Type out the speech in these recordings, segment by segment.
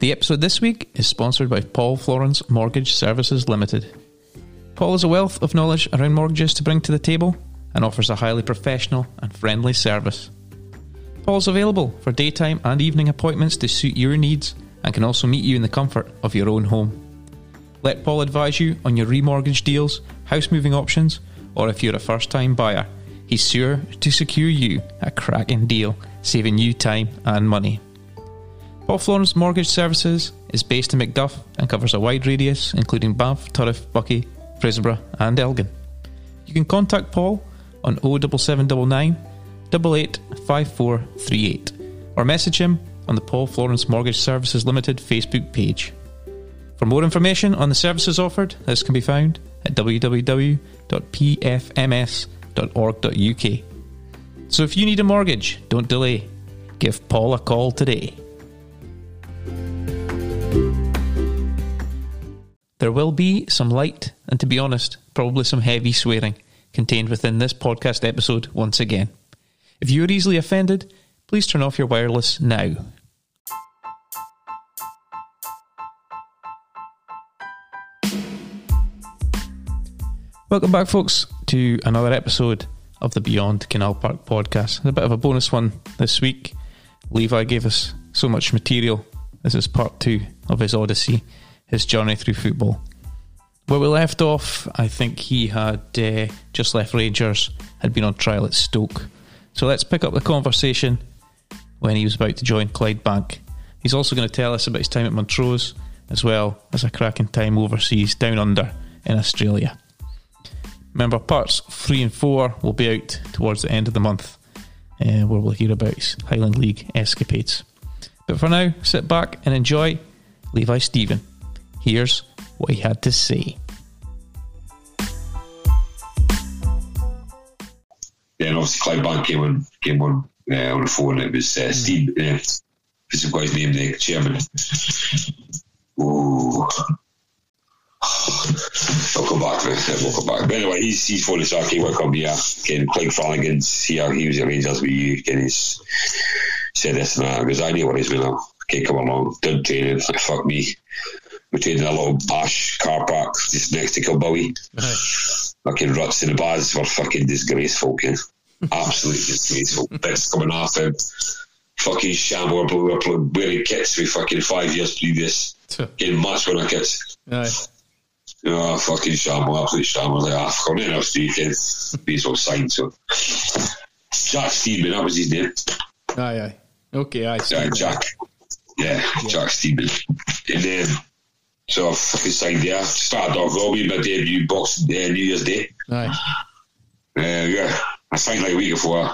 The episode this week is sponsored by Paul Florence Mortgage Services Limited. Paul has a wealth of knowledge around mortgages to bring to the table and offers a highly professional and friendly service. Paul's available for daytime and evening appointments to suit your needs and can also meet you in the comfort of your own home. Let Paul advise you on your remortgage deals, house moving options, or if you're a first time buyer, he's sure to secure you a cracking deal, saving you time and money. Paul Florence Mortgage Services is based in Macduff and covers a wide radius, including Banff, Turriff, Buckie, Fraserburgh, and Elgin. You can contact Paul on 07799 885438 or message him on the Paul Florence Mortgage Services Limited Facebook page. For more information on the services offered, this can be found at www.pfms.org.uk. So if you need a mortgage, don't delay. Give Paul a call today. There will be some light, and to be honest, probably some heavy swearing contained within this podcast episode once again. If you are easily offended, please turn off your wireless now. Welcome back, folks, to another episode of the Beyond Canal Park podcast. A bit of a bonus one this week. Levi gave us so much material. This is part two of his odyssey, his journey through football. Where we left off, I think he had uh, just left Rangers, had been on trial at Stoke. So let's pick up the conversation when he was about to join Clydebank. He's also going to tell us about his time at Montrose, as well as a cracking time overseas down under in Australia. Remember, parts three and four will be out towards the end of the month, uh, where we'll hear about his Highland League escapades. But for now, sit back and enjoy Levi Stephen. Here's what he had to say. Then obviously Clydebank came on came on uh, on the phone. It was uh, Steve. Uh, this is his name, the chairman. Ooh. I'll come back to it. We'll come back. But anyway, he's he's fully Saki. Welcome here. Ken Craig Flanagan's here. He was a Rangers with you. Ken he's said this and that because I knew what he's been. Okay, come along. Did training. Like, fuck me. We trained in a little bash car park just next to Kilbowie. Fucking ruts in the bars were fucking disgraceful. Ken. Absolutely disgraceful. Bits coming off him. Fucking Shamor blew up wearing kits for fucking five years previous. Getting match winner kits. Aye. Oh, fucking shamble, absolute shamble. Like, ah, come in, I'll speak in. He's all signed, so. Jack Steedman, that was his name. Aye, aye. Okay, aye. Yeah. Jack. Yeah, Jack Steedman. And then, so I fucking signed there. Started off Robbie, my debut box uh, New Year's Day. Aye. Uh, yeah, I signed like a week before.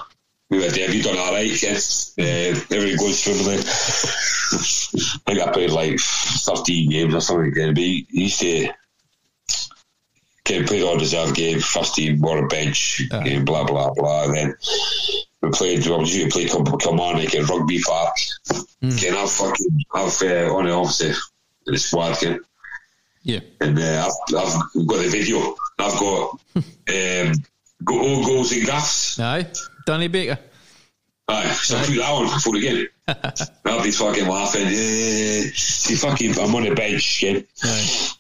We were debut done alright, yeah. Uh, everything goes swimmingly. I think I played like 13 games or something again, but he he used to get played on reserve game, first team, on a bench, Aye. game, blah, blah, blah. And then we played, we usually play Kilm- Kilmarnock at Rugby Park. Can have fucking, have uh, on the obviously in the squad, can. Yeah. And uh, I've, I've got the video. I've got um, go, all goals and gaffs. Aye. Danny Baker. Aye, so put that on before the game. I'll be fucking laughing. See, fucking, I'm on the bench, yeah. Aye.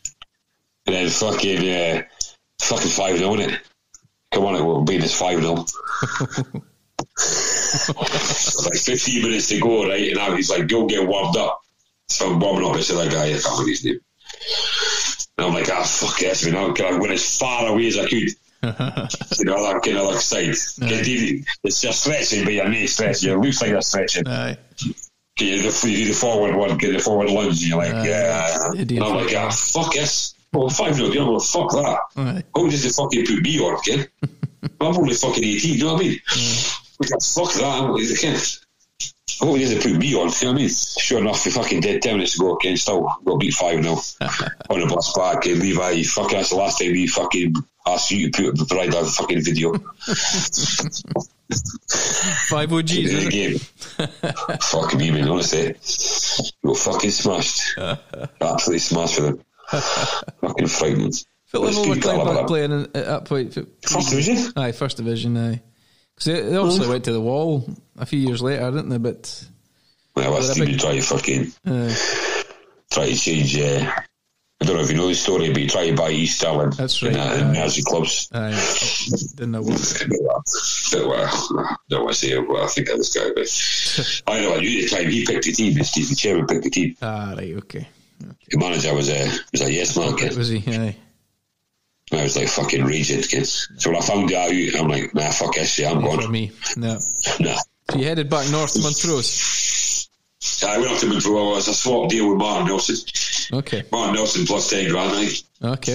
And then fucking, uh, fucking 5 0 it. Come on, it will be this 5 0. like 15 minutes to go, right? And now he's like, go get warmed up. So I'm warming up. I said, that guy, I can't his name. And I'm like, ah, fuck yes, man. Now can I win as far away as I could? you know, that kind of like side. It's just stretching, but you're not stretching. It looks like you're stretching. Aye. You the, you do the forward one, get the forward lunge, and you're like, Aye. yeah. And I'm like, ah, fuck yes. Well, 5 0, you know, fuck that. Aye. How does it fucking put me on, kid? I'm only fucking 18, you know what I mean? Like, fuck that, I'm like, Oh, the kid. How does it put me on, you know what I mean? Sure enough, we fucking did 10 minutes ago, again, still got beat 5 0 on the bus back. Eh, and Levi, fucking, that's the last time we fucking asked you to put provide that fucking video. Five OGs, the game. fucking me, man, honestly. You got fucking smashed. Absolutely smashed for them. fucking frightening. What But level were good calibre, Clydebank that. playing in, at that point? First division? Aye, first division, aye. Because they, they obviously went to the wall a few years later, didn't they? But Well, They're a big- try fucking. uh, tried to change. Uh, I don't know if you know the story, but he tried to buy East Stirling. That's right, In, uh, in. Nazi clubs. I didn't know what. But, well, I don't want to say what I think of this guy, but I know I knew the time he picked the team. Steve, the chairman picked the team. Ah, right, okay. The manager was a was a yes man. Was he? Aye. I was like fucking raging kids. So when I found that out, I'm like, nah, fuck this shit, I'm For gone. me, no. Nah. So you headed back north to Montrose. I went up to Montrose. It was a swap deal with Martin Nelson. Okay, Martin Nelson plus 10 grand, right? okay.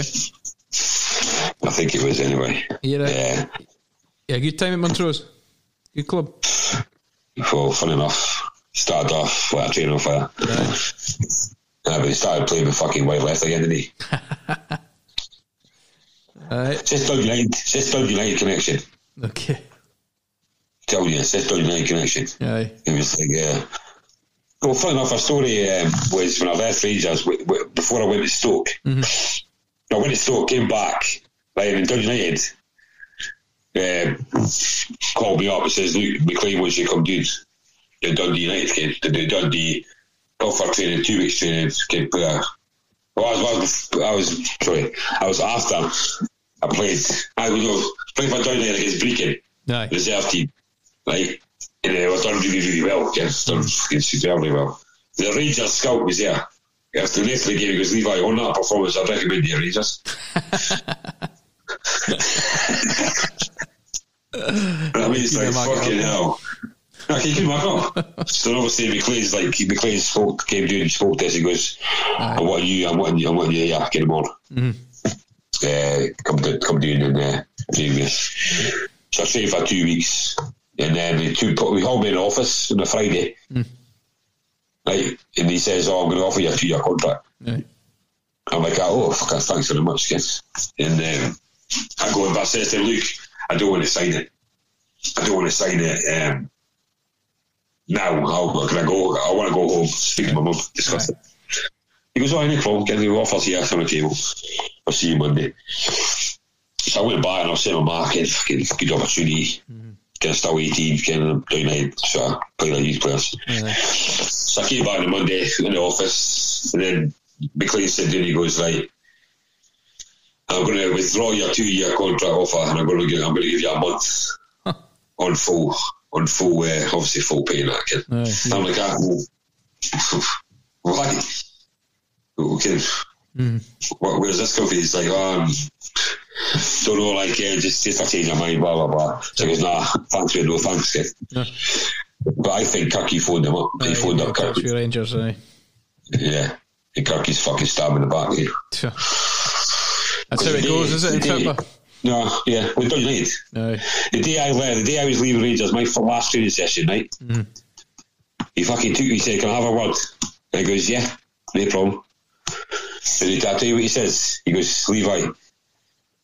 I think it was anyway. Had Yeah. yeah, good time at Montrose. Good club. Well, fun enough. Started off with a train on fire. Aye. Uh, but he started playing with fucking white left again, didn't he? It's just Dundee United. It's just Dundee United connection. Okay. Tell you, it's just Dundee United connection. Aye. It was like, uh, well, funny enough, a story um, was when I left Rangers, w- w- before I went to Stoke. I went to Stoke, came back, right, and Dundee United um, called me up and says, look, McLean wants you to come do the Dundee United kid, to do Dundee offer training, two weeks training, kid player. Well, I was, I was, I was, sorry, I was after I played, I was know, playing for United against Brechin Aye. reserve team, right? And uh, I've done really, really well. Yeah, done superbly well. The Rangers scout was there. After the next game, he goes, Levi, on that performance, I'd recommend you Rangers. I mean, it's like, fucking hell. No, can you keep back up? so obviously McLean's like McLean spoke came down and spoke to us. He goes, "I'm wanting you. I'm wanting you. I'm wanting you. Yeah, get him on. Come to come down and uh, train with us." So I trained for two weeks, and then they two put we hauled me in office on a Friday. Right, and he says, "Oh, I'm going to offer you a two-year contract." Aye. I'm like, "Oh, fuck, thanks very much, kids." And um, I go and I says to him, "Look, I don't want to sign it. I don't want to sign it um, now. How can I go? I want to go home, speak to my mum, discuss it." He goes, "Oh, no problem. Get the offers here on the table. I'll see you Monday." So I went back and I was saying, "My market, fucking good opportunity." Get still 18, getting them down there, so I play like youth players. Aye. So I came back on Monday in the office, and then McLean said to me, he goes, right, I'm going to withdraw your two-year contract offer, and I'm going to give, I'm going to give you a month on full, on full, uh, obviously full pay and that kid. I'm like, ah, well, why? Okay. What, where's this from? He's like, um, don't know, like, uh, just, just a change of mind, blah, blah, blah. So he goes, nah, thanks, mate, no thanks, kid. No. But I think Kirky phoned him up. He phoned up Kirky. Rangers, aye. Yeah. And Kirky's fucking stabbed in the back here. Sure. That's how it goes, is it, in football? No, yeah, we don't need. The day I left, the day I was leaving Rangers, my last training session, right? Mm-hmm. He fucking took me, he said, Can I have a word? And he goes, Yeah, no problem. And he, I'll tell you what he says. He goes, Levi,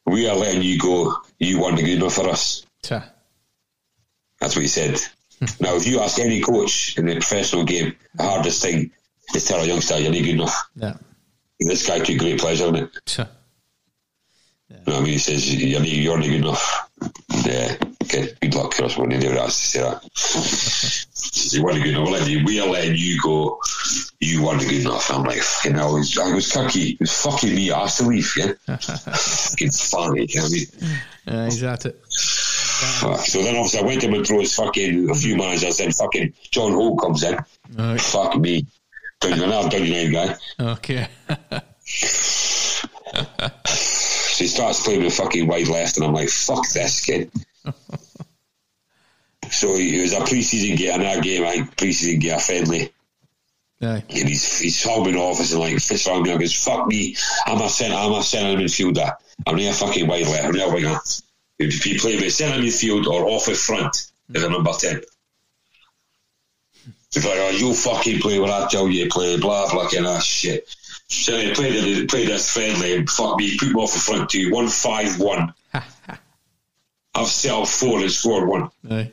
we are letting you go. You weren't good enough for us. Sure. That's what he said. Hmm. now, if you ask any coach in the professional game, the hardest thing is to tell a youngster you're not good enough. Yeah. This guy took great pleasure in it. Sure. You know what I mean? He says, you're not, you're not good enough. Yeah, okay, good luck, Chris, when you do that, to. You weren't good enough. We're you, we are letting you go. You weren't good enough. I'm like, fucking hell. I was, I was cocky. It was fucking me. I asked to leave, yeah? fucking funny, you know what I mean? Aye, he's at it. Fuck. So then obviously I went to Montrose, fucking, a few managers, then fucking John Holt comes in. Aye. Fuck me. Done another Dundee United guy. Okay. So he starts playing with fucking wide left, and I'm like, fuck this kid. so it was a pre-season game, another game, I think pre-season game, a friendly, Aye. and he's he's holding off and like fist around me and goes, fuck me, I'm a centre, I'm a centre midfielder. I'm not a fucking wide left, I'm not a winger. If you play with centre midfield or off the front, as a number ten. He's like, oh, you fucking play what I tell you to play, blah blah kind of shit. So he played it, played this friendly and fuck me, put me off the front two, one five one. I've set up four and scored one. Aye.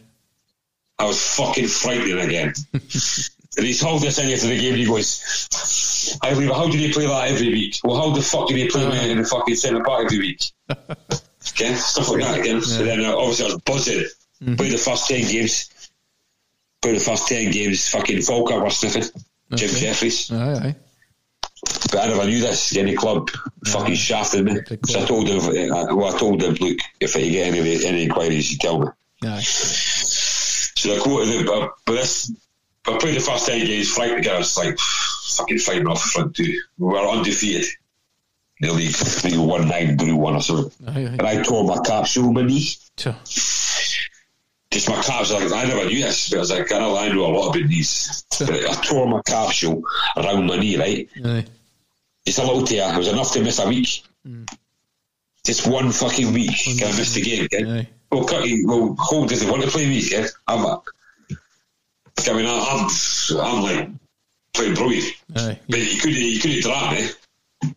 I was fucking frightening again. and he told us after the game, he goes, I leave, how do they play that every week? Well, how the fuck do they play me in the fucking centre back every week? okay, stuff like that again. So then uh, obviously I was buzzing. Played the first 10 games. Played the first 10 games, fucking Falkirk was sniffing. Jim Jeffries. Aye, aye. But I never knew this. Any club fucking shafted me. So I told him, uh, well, I told him, look, if you get any any inquiries, you tell me. Aye. So I quoted him, but, but this, I played the first 10 games, fighting the guys, like, fucking fighting off the front two. We were undefeated. in The league, I think we won 9, drew 1 or something. Aye, And. I tore my capsule, my knee. Sure. Just my capsule, like, I never knew this, but I was like, I know, a lot about knees. But I tore my capsule around my knee, right? Aye. Just a little tear. It was enough to miss a week. Mm. Just one fucking week. Can I miss the game. Aye. Well, Cutty, well, Cole doesn't want to play me, kid. I'm a, I mean, I'm, I'm like playing brilliant. Aye. But he couldn't, he couldn't drop me.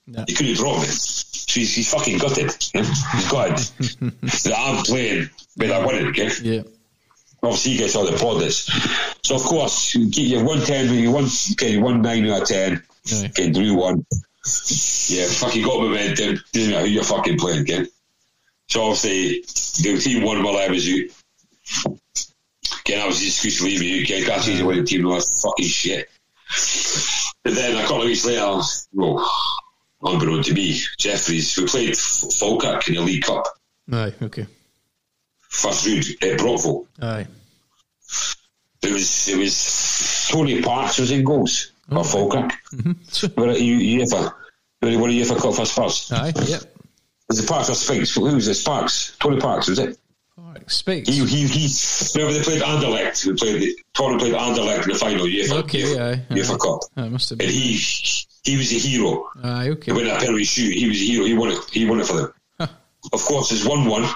Yeah. He couldn't drop me. So he's, he's fucking gutted. Yeah? He's gutted. so I'm playing, but I won it, okay? Yeah. Oh, obviously, he gets all the plaudits. So, of course, you get your 110, you won, okay, you won 9 out of 10. Aye. Okay, drew one. Yeah, fucking got momentum. Doesn't matter who you're fucking playing, kid. So, obviously, the team won while I was out. Again, I was just excuse to leave you, okay? That's easy the team, was fucking shit. And then a couple of weeks later, well, unbeknown to me, Jeffries, we played Falkirk in the League Cup, Aye. Okay. First round at Brockville. Aye. It was, it was Tony Parks was in goals for Falkirk. Mm-hmm. We're at UEFA. We won a UEFA Cup for Spurs. Aye. Yep. Was it Parks or Spinks? Who was it? Sparks. Tony Parks, was it? Spikes. He, he, he. Remember they played Anderlecht. We played the, Tony played Anderlecht in the final UEFA, Okay, UEFA, aye, UEFA aye. Cup. That must have And he, he was a hero. Aye. Okay. He won that penalty shoot. He was a hero. He won it. He won it for them. Huh. Of course, it's one-one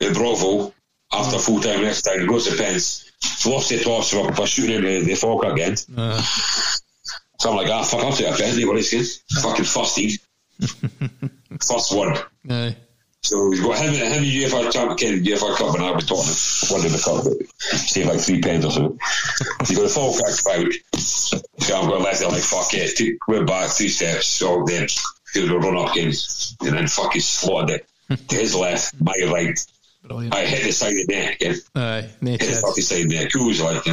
in Bravo after full time next time. Goes to pens. Lost the toss for, for shooting the, the Falkirk again. Uh, Something like that. Fuck, I'll take a penalty. What is it? Fucking first team. First one. aye. So we've got him, him and UEFA champion, UEFA Cup, and I was Tottenham, won in the cup, but like three pens or. So you got a full crack crowd. So I'm going left there like fuck it, two, went back three steps, so then he would run up again, and then fucking slotted it to his left, my right. Brilliant. I hit the side of the net again, Aye. hit the fucking side of the net. Cool was like,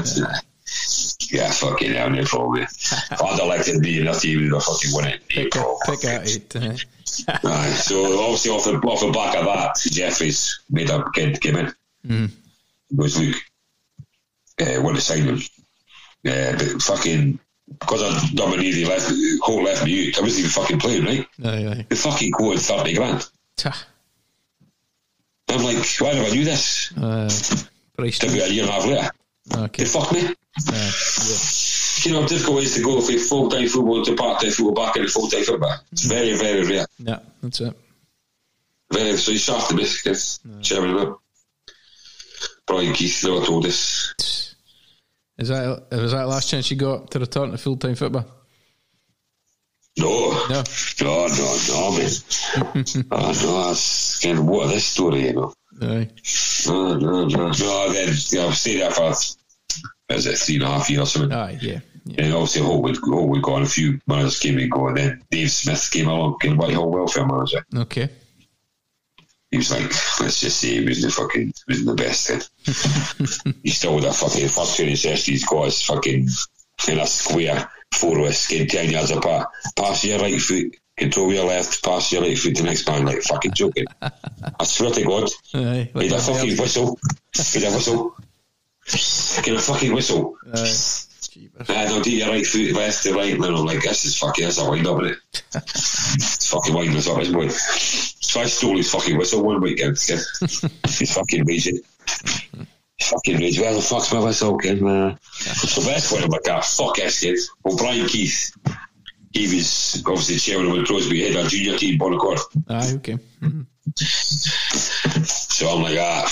yeah, fucking hell, no problem. I'd to be in that team, they'd fucking win it. Pick, a, pick at it. Aye. Aye, so obviously off the off the back of that, Jeffries made a kid came in. Mm. Goes, look, uh, want to sign him, uh, but fucking because I my left Holt left me out. I wasn't even fucking playing, right? Aye. Aye. The fucking quoted thirty grand. I'm like, why have I do this? Uh. Took me a year and a half later. Okay. They fuck me. Aye. Yeah. You know, difficult ways to go from full time football to part time football back into full time football. It's very, very rare. Yeah. That's it. Very so he's shafted me, yes. Chairman of it. Brian Keith never told us. Is that was that last chance you got to return to full time football? No. No. No, no, no, man. oh, ah, no, that's kind of what this story, you know. Aye. No, no, no. No, then, yeah, I've stayed there for, is it three and a half years or something. Aye. Yeah. Yeah. And obviously, Holwood, Holwood gone, a few managers came and go, and then Dave Smith came along, came Whitehill oh, welfare manager. Okay. He was like, let's just say he was the fucking, he was the best then. he still with that fucking first session he's got his fucking, in a square, four with skin 10 yards apart. Pass your right foot, control your left, pass your right foot to the next man, like fucking joking. I swear to God, Aye. Made a fucking whistle. Made a whistle. Get a fucking whistle. Aye. I don't do your right foot, left to right. And I'm like, this is fucking, that's a wind up, innit? it's fucking winding us up, isn't it? So I stole his fucking whistle one weekend. He's fucking raging. Fucking raging. Where the fuck's my whistle, kid? Uh, so I'm like, ah, fuck kid. Well, Brian Keith, he was obviously chairman of Crosby, he had a junior team, Bonaccord. Aye. Okay. So I'm like, ah,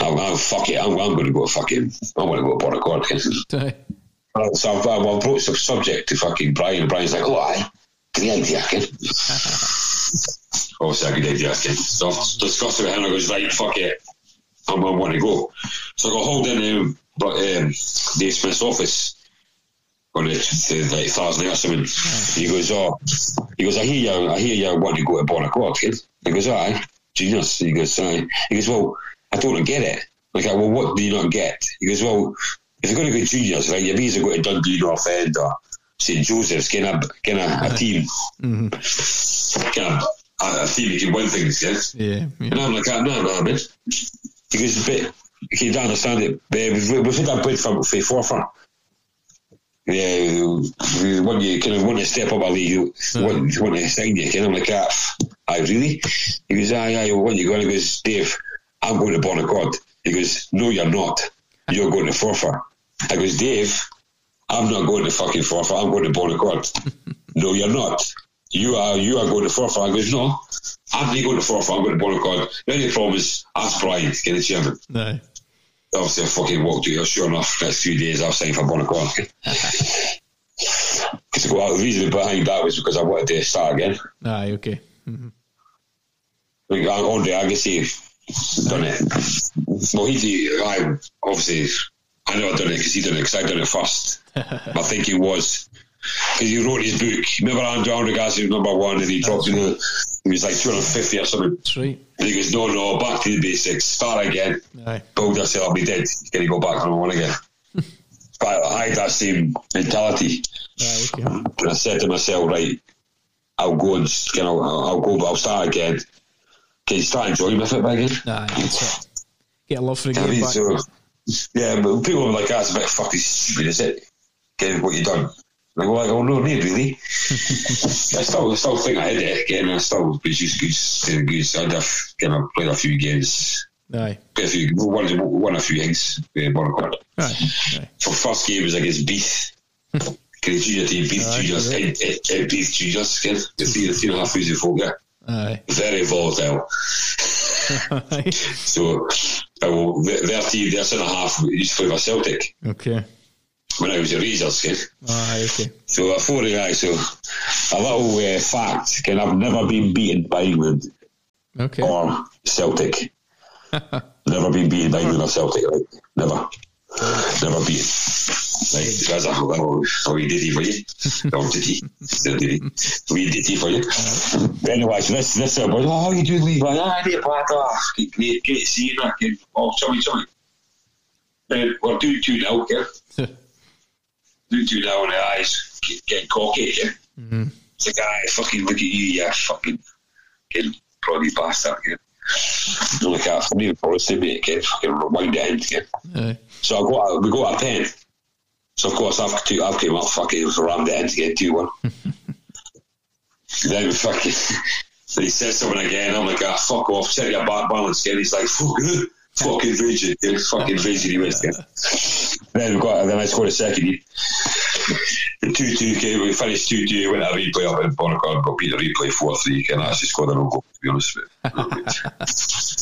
I'm, I'm fuck it. I'm, I'm going to go fucking. I'm going to go Bonaccord. So I've, I've approached the subject to fucking Brian. and Brian's like, oh, aye, good idea, kid. Obviously, a good idea, kid. So I've discussed it with him. I goes, right, fuck it. I'm going to want to go. So I got hold in but, um, Dave um, Smith's office on the, uh, the like Thursday or something. He goes, oh, he goes, I hear you, I hear you want to go to Bonaccord, kid. He goes, aye, genius. He goes, aye. He goes, well, I don't get it. Like, well, what do you not get? He goes, well, if you're going to go juniors, right, your visa go to Dundee North End or St Joseph's, kind of, kind of a team, mm-hmm. kind of a, a team you can win things against. Yeah, yeah. And I'm like, oh, no, no, man. He but you don't understand it. We've, we've had that bid for, for forfeit. Yeah, we want you kind of want to step up a league, you want, want to sign you. And I'm like, ah, I really? He goes, aye, aye, when you going? He goes, Dave, I'm going to Bonaccord. He goes, no, you're not. You're going to forfeit. I goes, Dave, I'm not going to fucking forfeit. I'm going to Bonaccord. no, you're not. You are you are going to forfeit. I goes, no, I'm not going to forfeit. I'm going to Bonaccord. The only problem is, ask Brian, get the chairman. No. Obviously, I fucking walked out. Sure enough, next few days I've signed for Bonaccord. Because well, the reason behind that was because I wanted to start again. Aye, okay. Mhm. Like, Andre Agassi done it. Well, he, I obviously, I know I done it because he done it because I done it first. I think he was because he wrote his book. Remember Andre Andre Agassi was number one and he dropped in the, he was like 250 or something. That's right. And he goes, no, no, back to the basics, start again, Aye. build yourself, be dead. Can you go back to number one again? but I had that same mentality. Aye, okay. And I said to myself, right, I'll go and you know, I'll, go, but I'll start again. Can you start enjoying my football again? Aye. Get a love for the I game mean, back. so, yeah, but people are like, that's a bit fucking stupid, is it? Getting what you've done. And I go, like, oh, no need, really. I still, I still think I had it again. I still produced good, good. I'd have kind of played a few games, Aye. a few, won, won a few things, uh. Aye. Aye. So first game was against Beath. Can you team Beath Aye, Juniors? yeah. Eh, eh, eh, Ed, Ed, Ed Beath Juniors, kid. The three, the three and a half thousand folk, yeah. Aye. Very volatile. So, well, their their team, their centre half used to play for Celtic Okay. When I was a Rangers kid. Aye, okay. So a four guy. So a little uh, fact: can I've never been beaten by England Okay. or Celtic. never been beaten by England or Celtic. Right? Never. Never beaten. Right, that's a little, a wee ditty for you. Or ditty. Still ditty. Wee ditty for you. But anyway, so this, this, uh, oh, how you doing, Levi? Ah, I need a off. Great, great to see you. That. Oh, sorry, sorry. Uh, we're doing 2 now, kid. Doing 2 now in the eyes. Get, getting cocky, yeah. mm-hmm. It's like, ah, fucking look at you, you fucking kid, probably bastard, kid. Don't look at me, say me, kid. Fucking the end, kid. Aye. So I got, we got a pen. So of course I've two, I've came up fucking rammed the end to get two one. then fucking, then he says something again. I'm like, ah, fuck off, check your back balance. And he's like, fuck, fucking raging, yeah, fucking raging. He went. Then we got, then I scored a second. The two two came. We finished two two. Went a replay up in Bonaccord. Got beat the replay four three. And I actually scored an own goal. To be honest with you.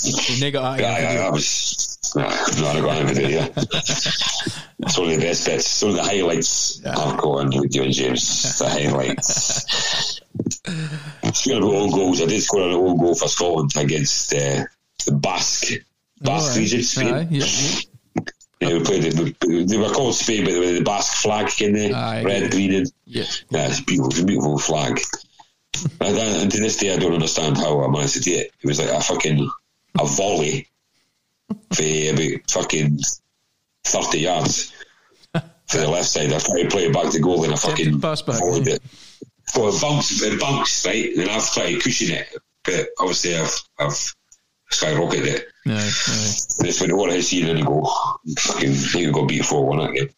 You Yeah. I, was. No, no, I got anything to yeah. It's one of the best bits. It's one of the highlights I've got on with you and James. The highlights. Speaking of own goals, I did score an own goal for Scotland against uh, the Basque. Basque region, Spain. Aye, yeah, we played it. we- They were called Spain, but they were the Basque flag in there. Aye, red, yeah. green, and Yeah. yeah, it's a beautiful, it's a beautiful flag. and, then- and to this day, I don't understand how I managed to do it. It was like a fucking a volley for about fucking thirty yards for the left side. I tried to play it back to goal and I fucking pass back, volleyed yeah. it. Well, it bumps, it bumps, right? And I've tried to cushion it, but obviously I've, I've skyrocketed it. Aye, aye. And it's when the one hits you and you go, fucking, you go beat 4 1 that game.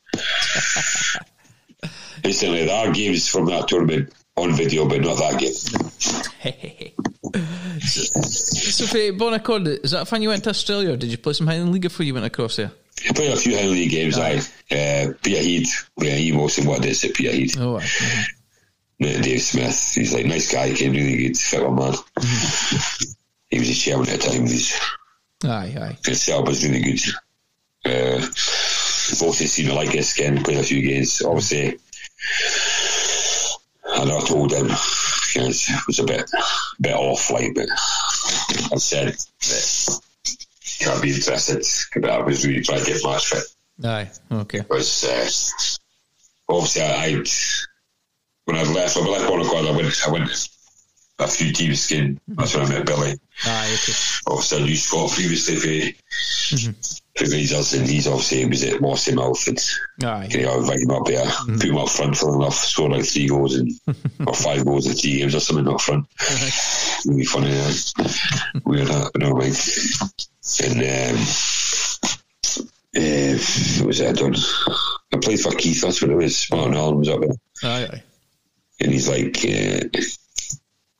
Instantly, there are games from that tournament on video, but not that game. So for Bonaccord, is that fun you went to Australia or did you play some Highland League before you went across there? I played a few Highland League games, I uh, Peterhead, yeah, he mostly what did at Peterhead. Oh, mhm. Dave Smith, he's like nice guy, came really good, fit man. he was a chairman at the time, he's, Aye, aye. his setup was really good. Uh, both his seen like us again, played a few games, obviously. I know I told him, because it was a bit, bit off, like, but I said that can't be interested, but I was really trying to get match fit. Aye, okay. was uh, obviously I, I'd when I left, when I left Bonaccord, I went, I went a few teams skin. That's when I met Billy. Aye, okay. Obviously, I knew Scott previously for, for Rangers, and he's obviously he was at Lossiemouth, and Aye. you know, I invited him up there, put him up front for enough, scored like three goals and or five goals in three games or something up front. Really funny, uh, weird, uh, you know, like, and um, uh, what was that done? I played for Keith. That's what it was. Martin Allen was up there Aye, aye. and he's like, uh,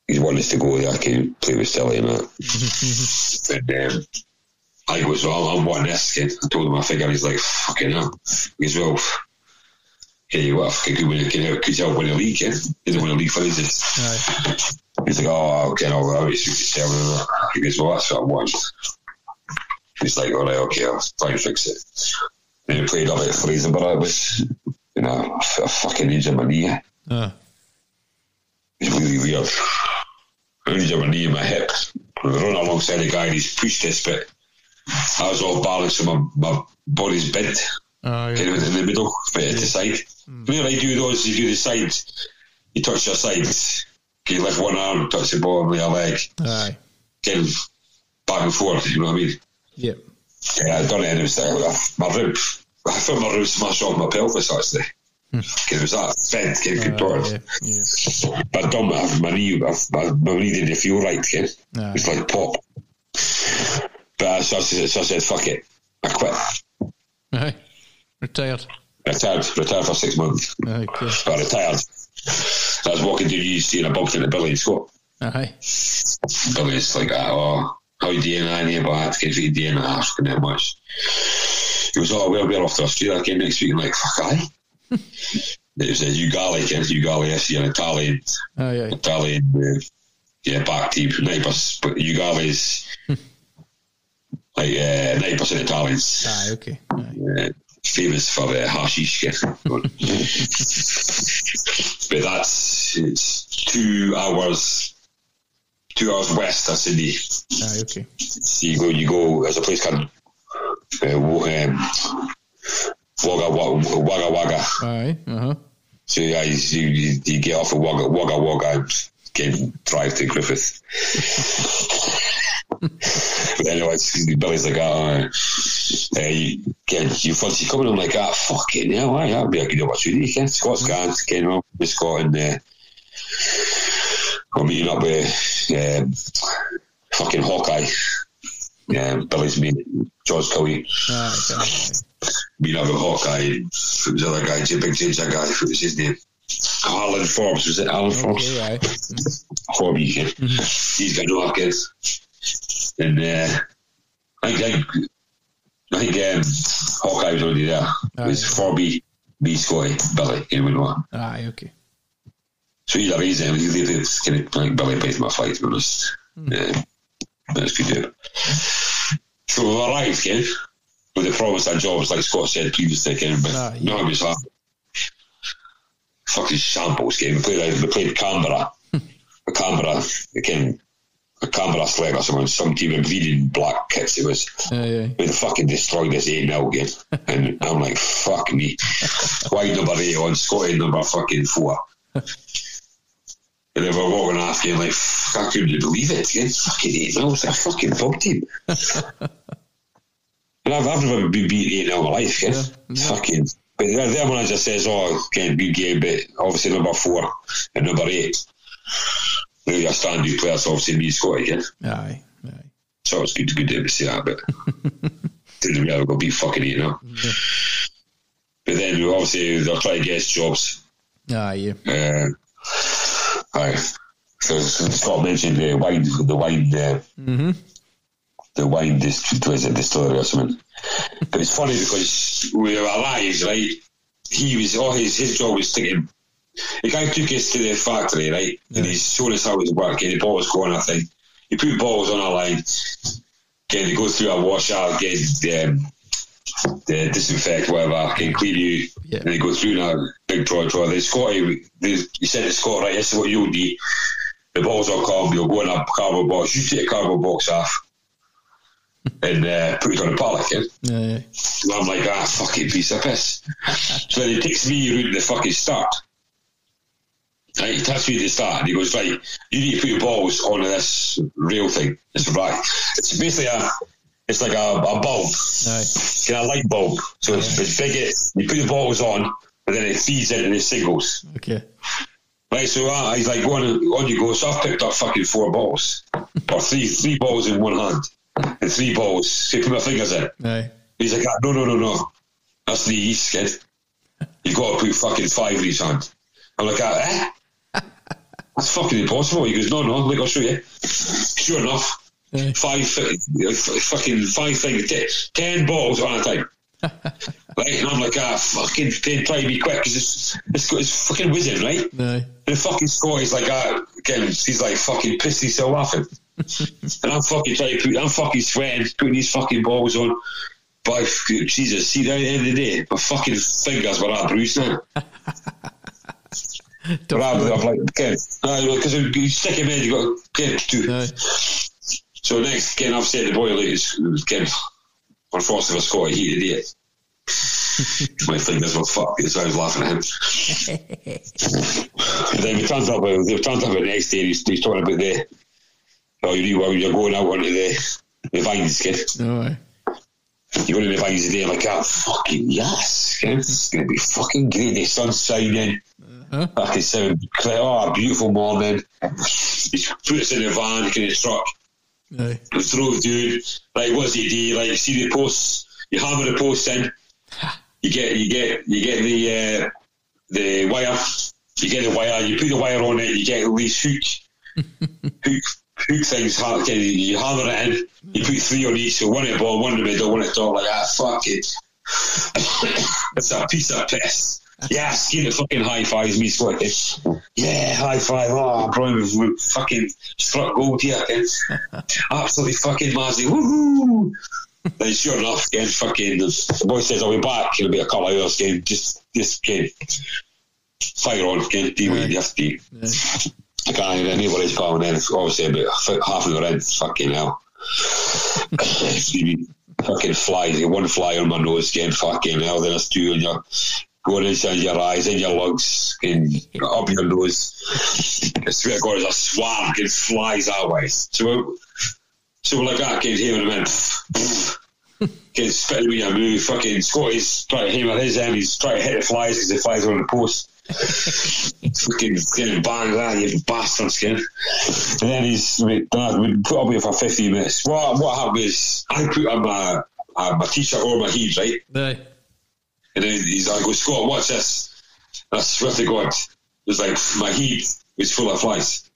he's wanting us to go there, can play with Stilly and that. and um, I goes, well, I'm wanting this kid. I told him my figure. He's like, fucking hell. He goes, well, you what? Fucking good win. Can you could you win a league? Kid? He didn't win a league for ages. Aye. He's like, oh, okay, I'll out. He's Stilly and that. He goes, well, that's what I want. He's like, all right, okay, I'll try and fix it. Then he played up at Fraserburgh. It was, you know, I fucking injured my knee. Uh, It's really weird. Only have my knee in my hip. I was running alongside a guy and he's pushed this bit. I was all balanced so my, my body's bent aye. kind of in the middle, but at the side. When I do those, you do the sides, you touch your sides. You lift one arm, touch the bottom of your leg, Aye. kind of back and forth, you know what I mean? Yep. Yeah, I done it and it was like, my rib, I felt my rib smash off my pelvis actually. Because it was that bent, kind of Aye, contorted. yeah, uh, uh, yeah. But I it, my knee, my, knee didn't feel right, kid. It's like pop. But uh, so, I said- so I said, fuck it. I quit. Aye. Retired. Retired. Retired for six months. Aye, okay. I retired. I was walking down the street and I bumped into Billy and Scott. Aye. Uh, Billy's like, oh, how you doing? I need about can you doing that? Asking that much. He was, oh, well, we're off to Australia again next week. I'm like, fuck, aye. It was a Yoogali, Kenneth Yoogali, SC, an Italian, aye. Italian, uh, yeah, back team, 9%, but Yoogali's like uh, 9% Italians. Aye, okay. Aye. uh, famous for the hashish but that's it's two hours, two hours west of Sydney. Aye, okay. So you go, you go. There's a place called uh, um, Wagga Wagga Wagga Wagga. Aye, uh huh. So yeah, you, you, you get off of Wagga Wagga Wagga and get drive to Griffith. but anyway, Billy's like, oh, uh, you, Ken, you fancy coming? I'm like, ah, fucking hell, aye, that'd be a good opportunity, Ken. Scott's gone, Ken, well, with Scott and uh, we're meeting up with um, fucking Hawkeye. Um, Billy's mate, George Cowie, Aye, aye. meeting up with Hawkeye. It was the other guy, Big James, that guy, what was his name? Alan Forbes, was it Alan Forbes? Okay, aye. Corby kid. He's got no kids. And uh, I think, I think um, Hawkeye was already there. It was Forby, me, Scotty, Billy, and we know. Aye, okay. So either reason, we leave it, kind of, like Billy paid my flight, to be honest. Uh, that's good, dude. So we arrived, kid, with the promise of jobs, like Scott said previously, kid, but Ah, yeah. no, it was like fucking shambles game. We played, we played Canberra. A Canberra, again, a Canberra slag or someone, some team in bleeding black kits it was. Aye. We fucking destroyed this 8 0 game. And I'm like, fuck me. Wide number 8 on Scotty number fucking 4. And then we're walking off game like, fuck, I couldn't believe it. It's fucking 8 0. It's a fucking top team. and I've, I've never been beat 8 0 in my life. Yeah, It's Fucking. But their, their manager says, oh, again, good game, but obviously number 4 and number 8. Really, a standard player, so obviously me Scotty, kid. Aye, aye. So it's good, good to see that, but didn't really go be fucking it, you know. But then obviously they'll try to get us jobs. Aye, yeah. Uh, aye. So, so Scott mentioned the wine, the wine, uh, Mm-hmm. the wine dist- was it distillery or something. But it's funny because we were alive, right? He was, all his his job was sticking. The guy took us to the factory, right? And he showed us how it was working. The ball was going, I think. He put balls on our line. Again, he go through a washout, get um, the disinfect, whatever, can clean you. Yeah. And he goes through that big trolley trolley. Then Scotty, he said to Scott, right, this is what you'll do. The balls will come, you'll go in a cardboard box, you take the cardboard box off and uh, put it on a pallet, kid. Aye, And I'm like, ah, fucking piece of piss. so then he takes me around the fucking start. Right, he touched me at the start and he goes, right, you need to put your balls on this rail thing. It's right. It's basically a, it's like a, a bulb, Aye. kind of light bulb. So it's, it's big, it, you put the balls on and then it feeds into the signals. Okay. Right, so uh, he's like, on, on you go. So I've picked up fucking four balls. or three three balls in one hand. And three balls. So I put my fingers in. Aye. He's like, no, no, no, no. That's the East, kid. You've got to put fucking five in each hand. I'm like, ah, eh? That's fucking impossible. He goes, no, no, look, I'll show you. Sure enough, Five, f- fucking five things, ten balls on a time. right, and I'm like, ah, fucking, they try to be quick because it's, it's, it's fucking whizzing, right? Aye. And the fucking score is like, ah, again, he's like fucking pissed himself laughing. and I'm fucking trying to put, I'm fucking sweating, putting these fucking balls on. But Jesus, see, at the end of the day, my fucking fingers were that bruised now. But I'm, I'm like, again, because you stick him in, you got to get to. Aye. So next, again, I've said the boy, like, it's, again, unfortunately for Scotty, he idiot. My fingers were fucked, so I was laughing at him. and then we turned up, they turned up the next day, and he's, he's talking about the, oh, you know, you're going out onto the, the vines, kid. No, aye. You're going to the vines today, like, ah, fucking yes, kid. It's going to be fucking great, the sun's shining. Huh? Fucking seven, oh, a beautiful morning. He puts in the van, kind of truck. We drove dude. Like, what's the idea? Like, see the posts, you hammer the posts in, you get, you get, you get the, uh, the wire, you get the wire, you put the wire on it, you get these hook, hook, hook things, you hammer it in, you put three on each, so one at the bottom, one in the middle, one at the top, like, ah, fuck it. it's a piece of piss. Yes, give it fucking high fives, me sweating. Yeah, high five. Oh, we've, we've fucking struck gold here. Absolutely fucking mazzy. Woohoo! Then sure enough, again, fucking, the boy says, I'll be back It'll be a couple of hours, again. Just, just, again, fire on, again, be what you have to. I can't even anywhere is going then it's obviously about half an hour in, fucking hell. fucking flies, one fly on my nose, again, fucking hell, then it's two on your, going inside your eyes, in your lungs, and up your nose. I swear to God, there's a swarm, it flies that way. So, so like that, kids here in a minute. Kids spitting me a move, fucking Scotty's trying to hammer his end, he's trying to hit the flies because the flies are on the post fucking getting bang that, you bastard skin. And then he's we, done- we put up here for 15 minutes. What what happened is I put on my uh, my t-shirt over my heat, right? Aye. And then he's like, "Go Scott, watch this." And I swear to God, it was like my heat was full of flies.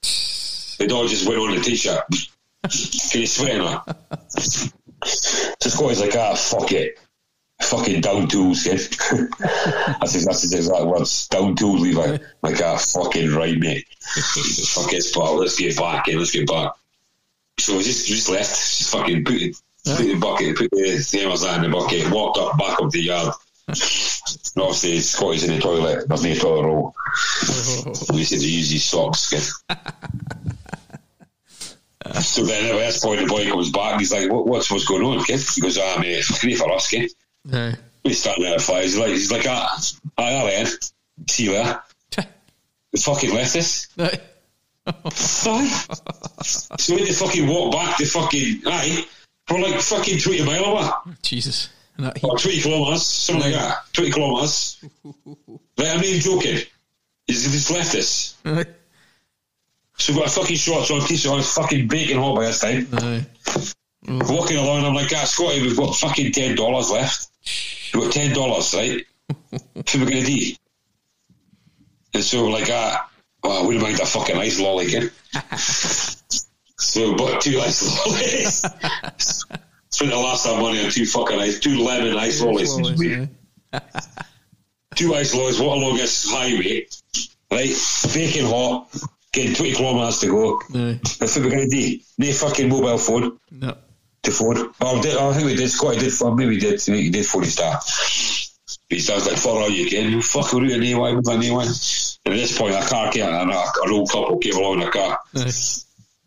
The dog just went on the t-shirt. Can you swear that? So Scotty's like, "Ah, fuck it." Fucking down tools, kid. that's his, that's his exact words. Down tools, Levi. Like, ah, fucking right, mate. Fuck it, pal. Let's get back in. Let's get back. So we just we just left. Just fucking put it, put the bucket, put the thermos in the bucket, walked up back up the yard. And obviously, Scotty's in the toilet. There's no toilet roll. We said to use these socks. So then at this point, the boy comes back. He's like, what, "What's what's going on, kid?" He goes, "Ah, mate, it's great for us, kid." Aye. We starting there flies. He's like, he's like, ah, aye, all right, see you there. The fucking. Aye. Aye. so we had to fucking walk back to fucking, aye, for like fucking 20 mile away. Jesus. Or heat. 20 kilometres, something like that. 20 kilometres. Right, I'm not even joking. He's just left us. So we've got a fucking shorts on, t-shirt on, fucking baking hot by this time. Aye. Walking along, I'm like, ah, Scotty, we've got fucking $10 left. We've got $10, right? what are we going to do? And so we're like, ah, oh, I wouldn't mind a fucking ice lolly again. so we bought two ice lollies. Spent the last time money on two fucking ice, two lemon ice lollies. Two ice lollies, what along this highway, right? Baking hot, getting 20 kilometres to go. Aye. That's what we're going to do. No fucking mobile phone No. to phone. Oh, did, oh, I think we did. Scotty did. Or maybe we did. He did phone his star. He starts like, "For all you can, fuck route an A1 with an A1." And at this point, a car came, and a, an old couple came along in a car.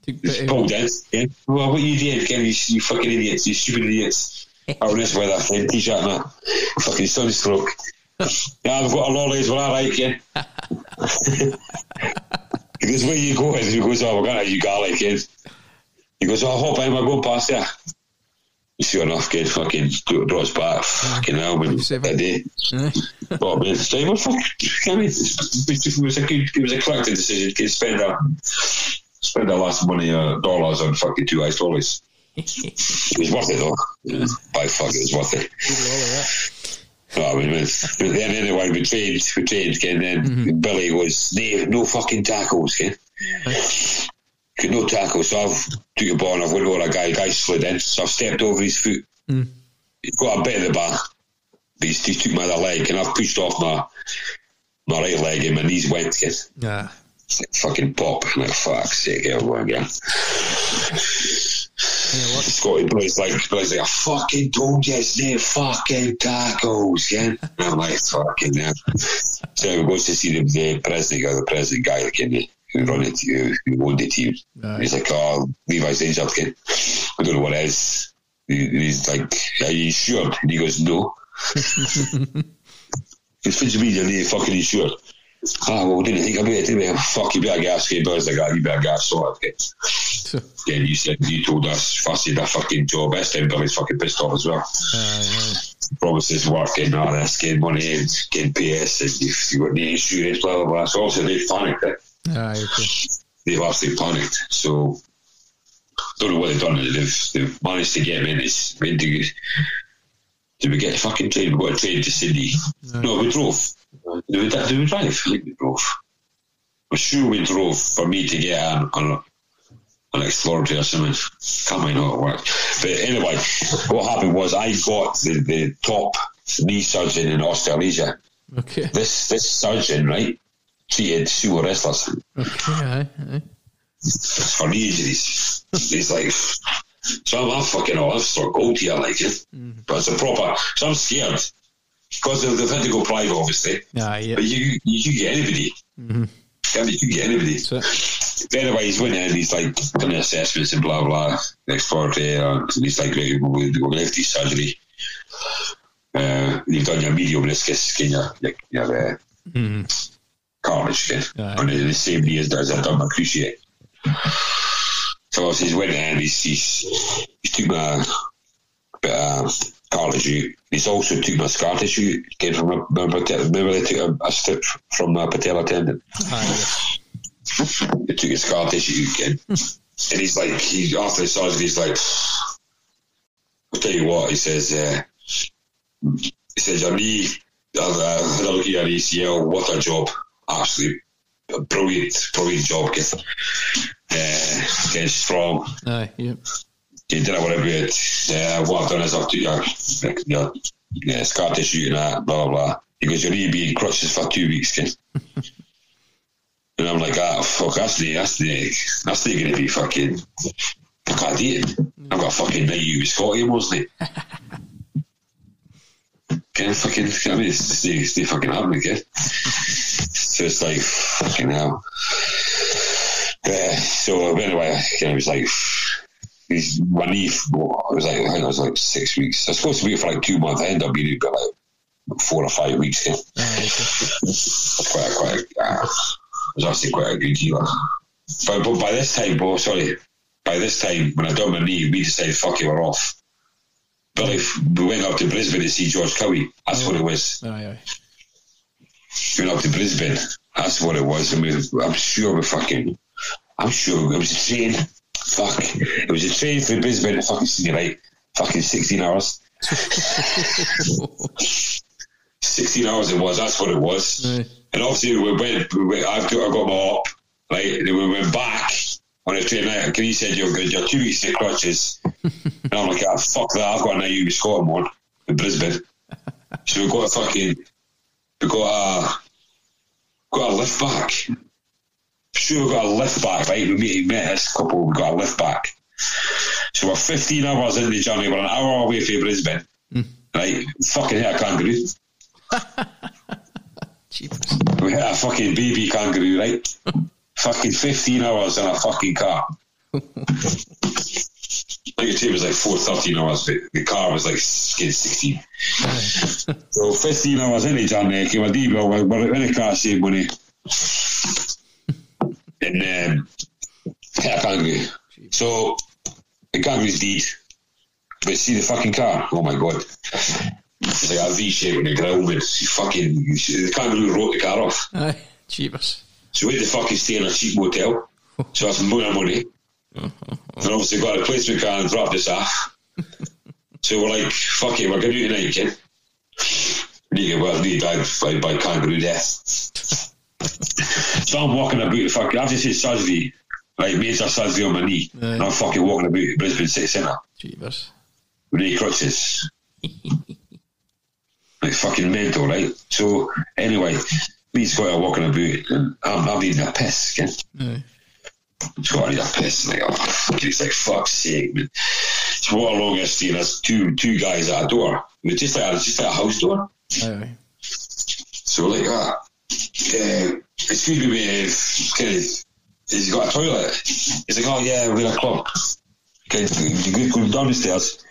Took bit Pulled. Yeah. Well, what you did, Ken? You, you fucking idiots. You stupid idiots. Out in this weather, in t-shirt and a fucking sunstroke. yeah, I've got a lot of lollies. Well, all right, Ken. He goes, where you going? Oh, he goes, oh, we're going to have you garlic, kid. He goes, oh, hop in, I'll go past there. Sure enough, kid, fucking draws back. Fucking hell, man. That day. oh, man, it's like, fuck, I mean, it was a good, it was a collective decision. Kid, spend a, spend a lot of money, uh, dollars on fucking two ice lollies. it was worth it, though. Yeah. By fuck, it was worth it. Oh, I mean, but then anyway, we changed, we changed, and then mm-hmm. Billy was no, no fucking tackles, okay? no tackle, so I've took a ball and I've went over a guy, guy slid in, so I've stepped over his foot. Mm. He's got a bit of the back, but he's, he took my other leg and I've pushed off my my right leg and my knees went, kid. Yeah. Fucking pop, like fuck's sake, everyone again. Yeah, Scotty Blaze like Blaze like I fucking told you it's fucking tacos, yeah. and I'm like fucking yeah. So he goes to see the, the president guy, the president guy, like, in who run it, who, who owned the team. Right. He's like, oh, Levi's injured, kid. I don't know what it is. He, he's like, are you sure? And he goes, no. It's what you mean you're fucking insured? Ah, well, we didn't think about it, did we? Fuck, you better gas, kid. But I was like, oh, you better kid. yeah, you said, you told us, fussy that fucking job. This time Billy's fucking pissed off as well. Uh, yeah. Promises working, all this, getting money and getting PS, and you've, you've got the insurance, blah, blah, blah. So also they panicked, eh? Ah, okay. They've actually panicked. So don't know what they've done. They've, they've managed to get him in. It's into, did we get a fucking train? We got a train to Sydney. No, no we drove. Did we, did we drive? I think we drove. I'm sure we drove for me to get on, on an exploratory or something. Can't mind how it worked. But anyway, what happened was I got the, the top knee surgeon in Australasia. Okay. This this surgeon, right? treated sumo wrestlers. Okay, aye, For knee injuries. He's like, so I'm, I'm fucking off, I've struck gold here, like it. Mm. But it's a proper, so I'm scared. Because they've, they've had to go private, obviously. Yeah, yeah. But you, you can get anybody. Mm-hmm. Yeah, you can get anybody. So, anyway, he's went in, he's like done assessments and blah, blah, exploratory, and he's like, we're going to lift his surgery. Uh, you've done your medial meniscus, skin your, your, your uh, mm carnage kid. Right. And the same year as I've done my cruciate. So obviously he's went and he's, he's, he's took my bit of cartilage He's also took my scar tissue, came from a, remember, remember they took a, a strip from my patella tendon. Ah, they took a scar tissue again. and he's like, he, after the surgery, he's like, I'll tell you what, he says, uh, he says, your knee, uh, had a look at your ACL, what a job absolutely brilliant, brilliant job getting, uh, getting strong. Aye, yep. You did whatever it. What I've done is I've took your, your, your scar tissue and that, blah, blah. He goes, you're going to be in for two weeks, kid. and I'm like, ah, fuck, that's the, that's the, that's the going to be fucking, I can't do it. I've got fucking you with Scotty, mostly. Can fucking, I mean, it's, it's, it's fucking happening, kid. So it's like, fucking hell. Yeah, so anyway, it was like, my knee, it was like, I think it was like six weeks. I was supposed to be for like two months. I ended up being about like four or five weeks. Yeah. Oh, quite, quite, uh, it was actually quite a good deal. But, but by this time, oh, sorry, by this time, when I done my knee, we decided, fuck it, we're off. But if we went up to Brisbane to see George Cowie, that's what it was. Aye, aye went up to Brisbane. That's what it was. I mean, I'm sure we fucking, I'm sure it was a train. Fuck. It was a train from Brisbane to fucking Sydney, right? Fucking 16 hours. 16 hours it was, that's what it was. Right. And obviously we went, we went I've got, I got my up, right? And then we went back on a train and he said, you're good, you're two weeks in crutches. and I'm like, ah, fuck that, I've got an IU Scotland one in Brisbane. so we got a fucking we got a got a lift back. Sure, we got a lift back, right? We met, met this couple, we got a lift back. So we're 15 hours in the journey, we're an hour away from Brisbane. Mm. Right? Fucking hit a kangaroo. we hit a fucking baby kangaroo, right? fucking 15 hours in a fucking car. Think the team was like 413 hours, but the car was like 16. so 15 hours in the journey, came a D-bill, we're in the car saving money. And um, hit a kangaroo. So the kangaroo's dead. But see the fucking car? Oh my god. It's like a V shape in the ground, but fucking the kangaroo wrote the car off. Aye, cheapers. So we had to fucking stay in a cheap motel. So that's more money. And obviously got a replacement car and dropped us off. so we're like, fuck it, we're going to do tonight, kid. We get well, we died by, by kangaroo death. so I'm walking about, fucking, I've just hit surgery, like major surgery on my knee. Aye. And I'm fucking walking about Brisbane City Centre Cheapers. with eight crutches. like fucking mental, right? So anyway, he's got a walking about and I'm, I'm needing a piss, kid. Aye. So I need a piss. And I go, fucking, it's like, fuck's sake, man. So what along this thing, there's two two guys at a door. It's just like, it's just like a house door. Aye. So like, ah, uh, excuse me, mate, of, has got a toilet? He's like, oh yeah, we're in a club. Okay, you go go downstairs.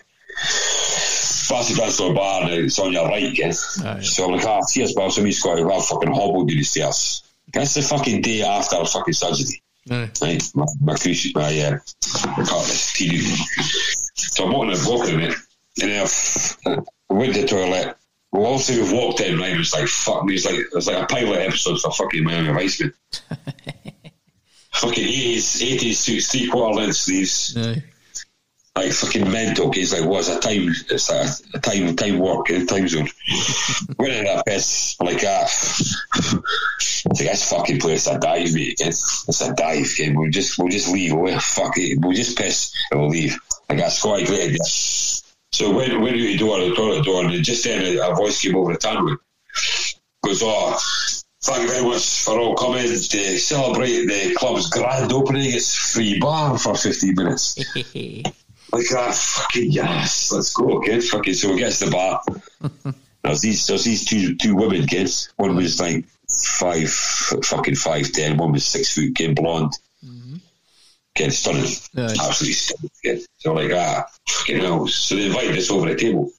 Pass it down to a bar and it's on your right again. Aye. So I'm like, ah, cheers, pal. So he's got to have fucking hobbled down the stairs. That's the fucking day after a fucking surgery. Aye. Right, my my cruise, my uh, regardless, TV. So I'm walking, walking in it, and then I've, I went to the toilet. Well, obviously we've walked in, right? It was like fuck me. It's like it's like a pilot episode for fucking Miami Vice, man. fucking eighties, eighties suits, three quarter length sleeves, Aye. like fucking mental. It's like what's a time? It's like a time time work in eh, time zone. went in that piss like ah, that. It's like this fucking place a dive, mate. It's, it's a dive. Kid. We'll just we'll just leave. We'll fuck it. We'll just piss and we'll leave. I got Scotty great idea. So when when you door the toilet door and just then a, a voice came over the tannoy. Goes, oh, thank you very much for all coming to celebrate the club's grand opening. It's free bar for fifteen minutes. Like that, fucking yes, let's go, kid. Fucking so we get to the bar. There's these, there's these two two women kids. One was like five, fucking five ten. One was six foot, kid, blonde. Kid, stunning, Aye. absolutely stunning. Kid. So like ah, fucking hell. So they invited us over the table.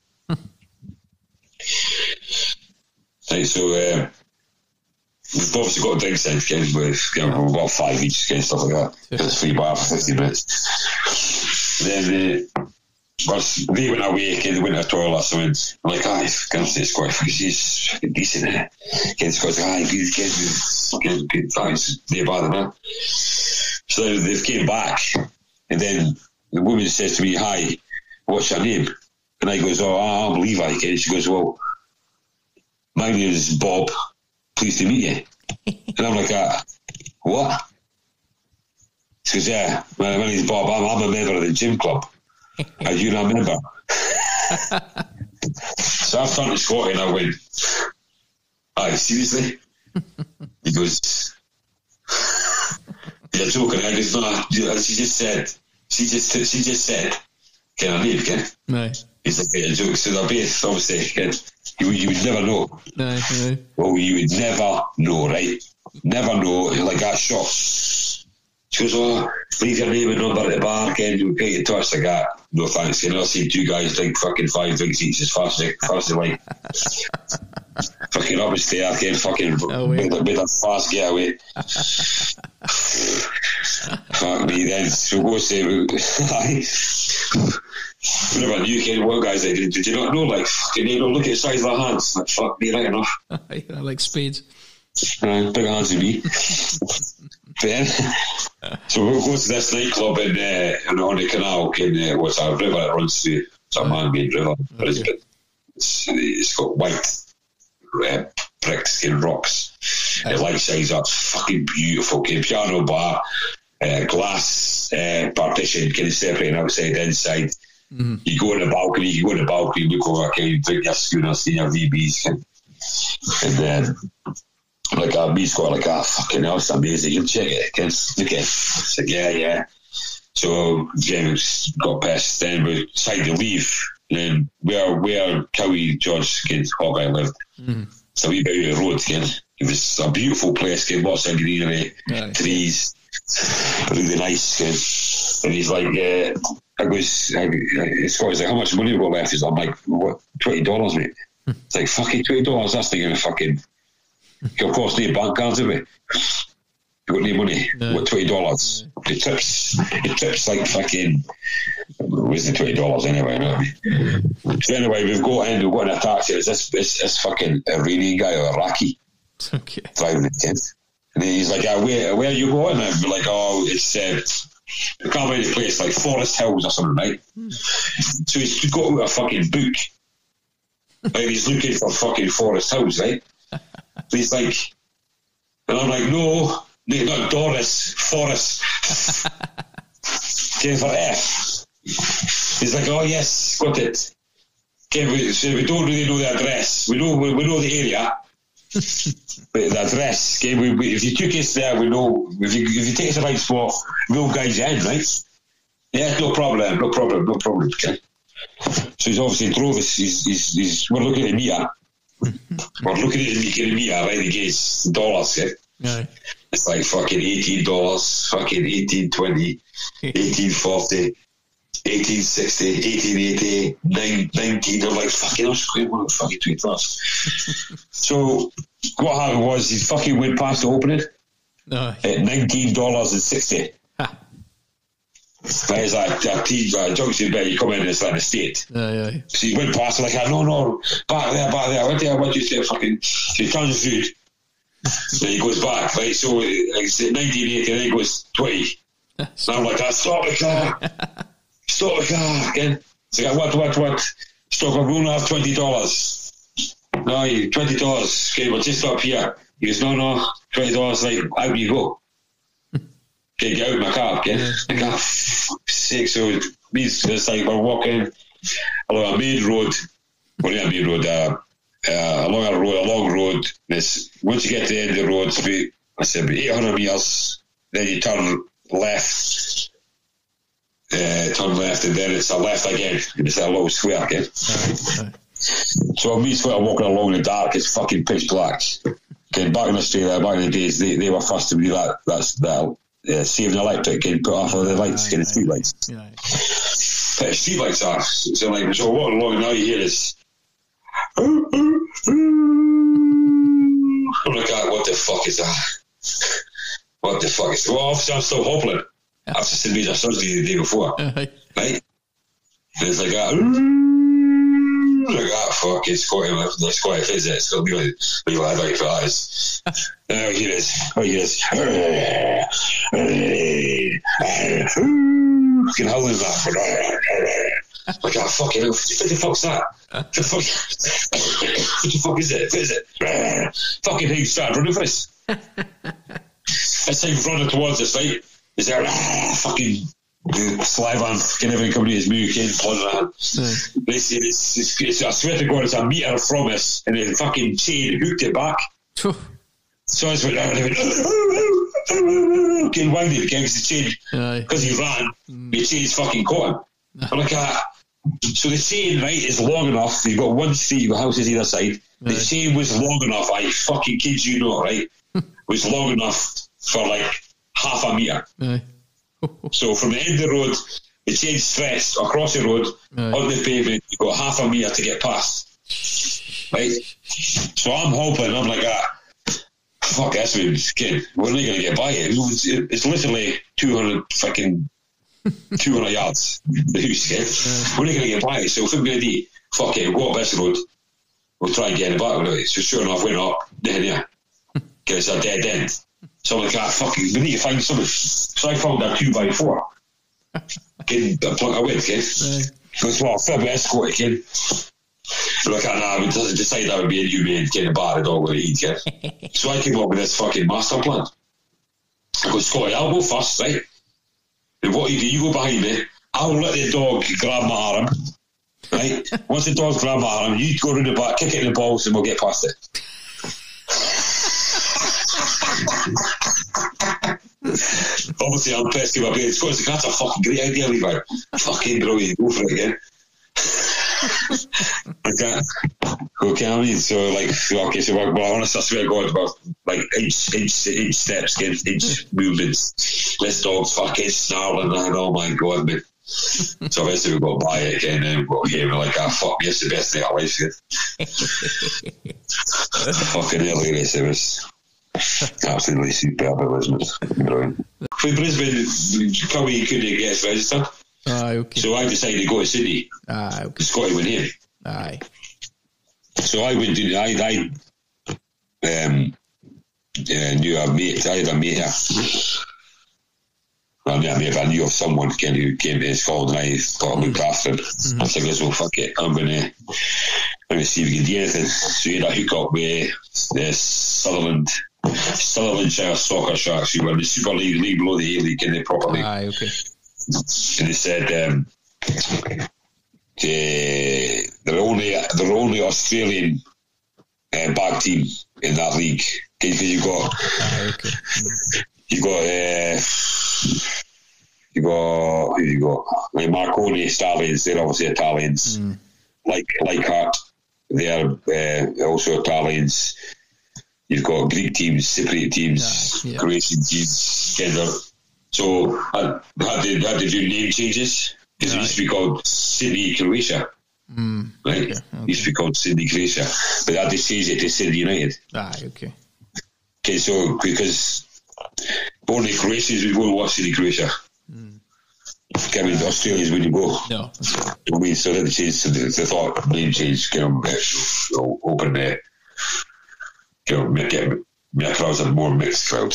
right, so uh, we've obviously got drinks in, kid, with you know, about five each, kid, stuff like that. It's free bar for fifty minutes. Then uh, once they went away, kid, they went to the toilet, so I'm like, ah, he's going to because he's fucking decent, eh? Kid Scott's like, ah, good, kid, good, good, thanks, they're bad, man. So they've came back, and then the woman says to me, hi, what's your name? And I goes, oh, I'm Levi, kid. She goes, well, my name is Bob, pleased to meet you. and I'm like, ah, what? She goes, yeah, my, my name's Bob, I'm, I'm a member of the gym club. Are you not a member? so I Scotty and I went, aye, seriously? he goes, you're joking. I goes, no, she just said, she just, she just said, can I leave, Ken? Aye. He's like, a joke. So they're both, obviously, Ken, you, would- you would never know. Aye. Well, you would never know, right? Never know, like that shot. She goes, oh, leave your name and number at the bar, Ken, you'll get in touch. Like that. No thanks, Ken. I see two guys drink fucking five drinks each as fast as, fast as like. Fucking up the stair, Ken, fucking Oh, wait. made, a- made fast getaway. Fuck me, then. So go say. Whenever knew Ken, one guy's like, did did you not know, like, fucking, you know, look at the size of their hands. Like, fuck me, right enough. I like spades. Uh, big hands to me. then, so we'll go to this nightclub in, uh, in on the canal, in uh, what's a river that runs through. It's a man-made river, Brisbane. It's, it's got white uh, bricks and rocks. The light size up, fucking beautiful. Piano bar, uh, glass uh, partition, kind of separating outside inside. You go on the balcony, you go on the balcony, look over, okay, you drink your schooner, see your VBs, and, and then like uh, me's got like ah fucking hell, it's amazing. You check it, can look at it. It's like yeah, yeah. So James got pissed. Then we decided to leave. And then where where Cowie George kid Hawkeye lived. So we bit out the road again. It was a beautiful place, kid, lots of greenery, Aye. trees, really nice kid. And he's like, uh, I goes, I, I, Scotty's like, how much money we got left? He's like, I'm like, what, twenty dollars, mate? It's like fucking twenty dollars. That's not even fucking. Of course, need bank cards, we? You got any money? No. What twenty dollars? The tips, the tips like fucking. Where's the twenty dollars anyway? You know what I mean? So anyway, we've got in, we've got in a taxi. It's this, this, this fucking Iranian guy or Iraqi Okay. driving it in. And he's like, uh, where, where are you going? And we're like, oh, it's, uh, I can't remember the place, like Forest Hills or something, right? So he's got out a fucking book. and he's looking for fucking Forest Hills, right? So he's like, and I'm like, no, no, not Doris, Forest. Came for F. He's like, oh yes, got it. Okay, we, so we don't really know the address. We know we, we know the area. But the address, okay, we, we, if you took us there, we know, if you, if you take us the right spot, we'll guide you in, right? Yeah, no problem, no problem, no problem, okay? So he's obviously drove us, he's, he's, he's, we're looking at the meter. we're looking at the the meter right, against dollars, okay? Aye. It's like fucking eighteen dollars, fucking eighteen twenty, eighteen forty, eighteen sixty, eighteen eighty, nine nineteen. I'm like fucking, I'm square one fucking dollars. so what happened was he fucking went past the opening Aye. at nineteen dollars and sixty. Ha. There's like a T uh, junction bed. You come in, it's like a state. Aye, aye. So he went past like, no, no, back there, back there. I went there, what do you say, fucking, he turns food. So he goes back, right? So like I said, 1980, then he goes 20. And I'm like, ah, stop the car. Stop the car again. So I what, what, what? Stop, going to have $20. No, you, $20. Okay, well, just up here. He goes, no, no, $20. Like, out you go. Okay, get out of my car again. Like, ah, sake. So it means it's like we're walking along a main road. Well, not a main road, uh, uh, along a road, a long road. This once you get to the end of the road, it's about, I said, about 800 metres. Then you turn left, uh, turn left, and then it's a left again. And it's a little square again. Aye, aye. So me sort of walking along in the dark, it's fucking pitch black. Okay, back in Australia, back in the days, they, they were first to be that that's that uh, saving electric and put off all the lights, getting street lights. Aye. But street lights are so like so walking along now you hear I'm like, ah, what the fuck is that? What the fuck is? Well, obviously I'm still hobbling. I've just seen surgery the day before, Aye. right? And it's like, ah, like ah, fuck, it's quite, it's quite a visit. It's gonna be like, be like, like eyes. And I hear this, I hear this. Fucking howling that. Like, ah, fucking hell, what the fuck's that? What the fuck? what the fuck is it? What is it? fucking hell, start running for us. As he's running towards us, right? Is there ah, fucking and fucking everything coming in his mouth, again, pulling that. This is, it's, it's, I swear to God, it's a metre from us, and the fucking chain hooked it back. So I just went, and I went, getting winded because the chain, because he ran, the chain's fucking caught him. I'm like, ah. So the chain, right, is long enough. You've got one street, you've got houses either side. The Right. chain was long enough, I fucking kid you not, right? was long enough for like half a metre. Aye. So from the end of the road, the chain stretched across the road Right. on the pavement. You've got half a metre to get past. Right? So I'm hoping, I'm like, ah, fuck, that's me, kid. We're not going to get by it. It's, it's literally 200 fucking 200 yards. The house, okay? We're not going to get by. So if we're going to do, fuck it, we'll go up this road. We'll try and get in the back with it. So sure enough, we went up, then yeah. Because it's a dead end. So I'm like, ah, fuck it, we need to find something. So I found a 2 by 4 Kid, I plug I went, kid. Aye. Because well, Phil escort, kid. Look at nah, we just decided that would be a new man, get a bar, the dog would eat, kid. so I came up with this fucking master plan. I go, Scotty, I'll go first, right? What you do, you go behind me, I'll let the dog grab my arm, right? Once the dog's grabbed my arm, you go around the back, kick it in the balls, and we'll get past it. Obviously, I'm pissed about being Scotty, that's a fucking great idea, Levi. Fucking brilliant, go for it again. Okay. Okay, I mean, so like, okay, so well honestly, I swear to God, about like inch, inch, inch steps, each, inch movements. This dog's fucking snarling, and oh my God, man. So eventually we got by it again, and we got here, and we're like, ah, fuck, yes, the best day of our life, fucking hilarious, it was. Absolutely superb, it was, it? Brilliant. For Brisbane, Cowie couldn't get registered. Aye, okay. So I decided to go to Sydney. Aye, okay. Scotty went here. Aye. So I went to, I, I um, uh, knew a mate, I had a mate here. Well, not a mate, I knew of someone again who came to Scotland and I thought I after him. Mm-hmm. I said, well, fuck it, I'm going to I'm see if we can do anything. So he had a hook up with the Sutherland, Sutherlandshire Soccer Sharks, who were in the Super League, league below the A League, in the proper league. Aye, okay. And they said, um, the, they're only they're only Australian uh, back team in that league because you've got Aye, okay. you've got uh, you got you got like Marconi Stallions they're obviously Italians Mm. like Leichhardt they're uh, also Italians you've got Greek teams Cypriot teams Aye, yeah. Croatian teams gender so I had to, had to do name changes because it used to be called Sydney Croatia Mm. right Okay, it okay. used to be called Sydney Croatia but I had to change it to Sydney United Aye, okay. Okay, so because only Croatians would go and watch City Croatia. Hmm. I mean, the Australians wouldn't go. No. I mean, so they changed to the, they thought name change, get them you know, open the, you know, make it, make crowds a more mixed crowd.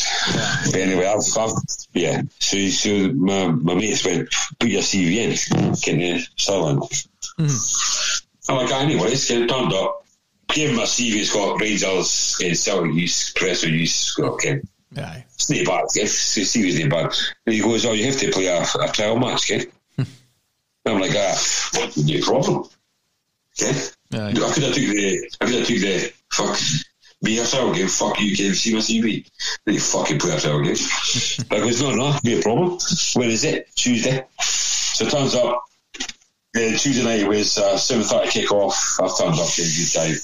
But anyway, I've, I've yeah. So, so my, my mates went, put your CV in, can you, Sutherland? I'm like, anyways, get turned up. Gave him my CV, it's got Rangers, uh, Celtic Youth, Presser Youth, okay. Aye. It's not bad, the CV's not bad. And he goes, oh, you have to play a, a trial match, kid. I'm like, ah, what would be a problem? Kid? Aye. I could have took the, I could have took the, fuck, be a trial game, fuck you, kid, see my CV. Then you fucking play a trial game. but I goes, no, no, be a problem. When is it? Tuesday. So it turns up, uh, Tuesday night was uh, 7.30 kick-off. I've turned up, in good time.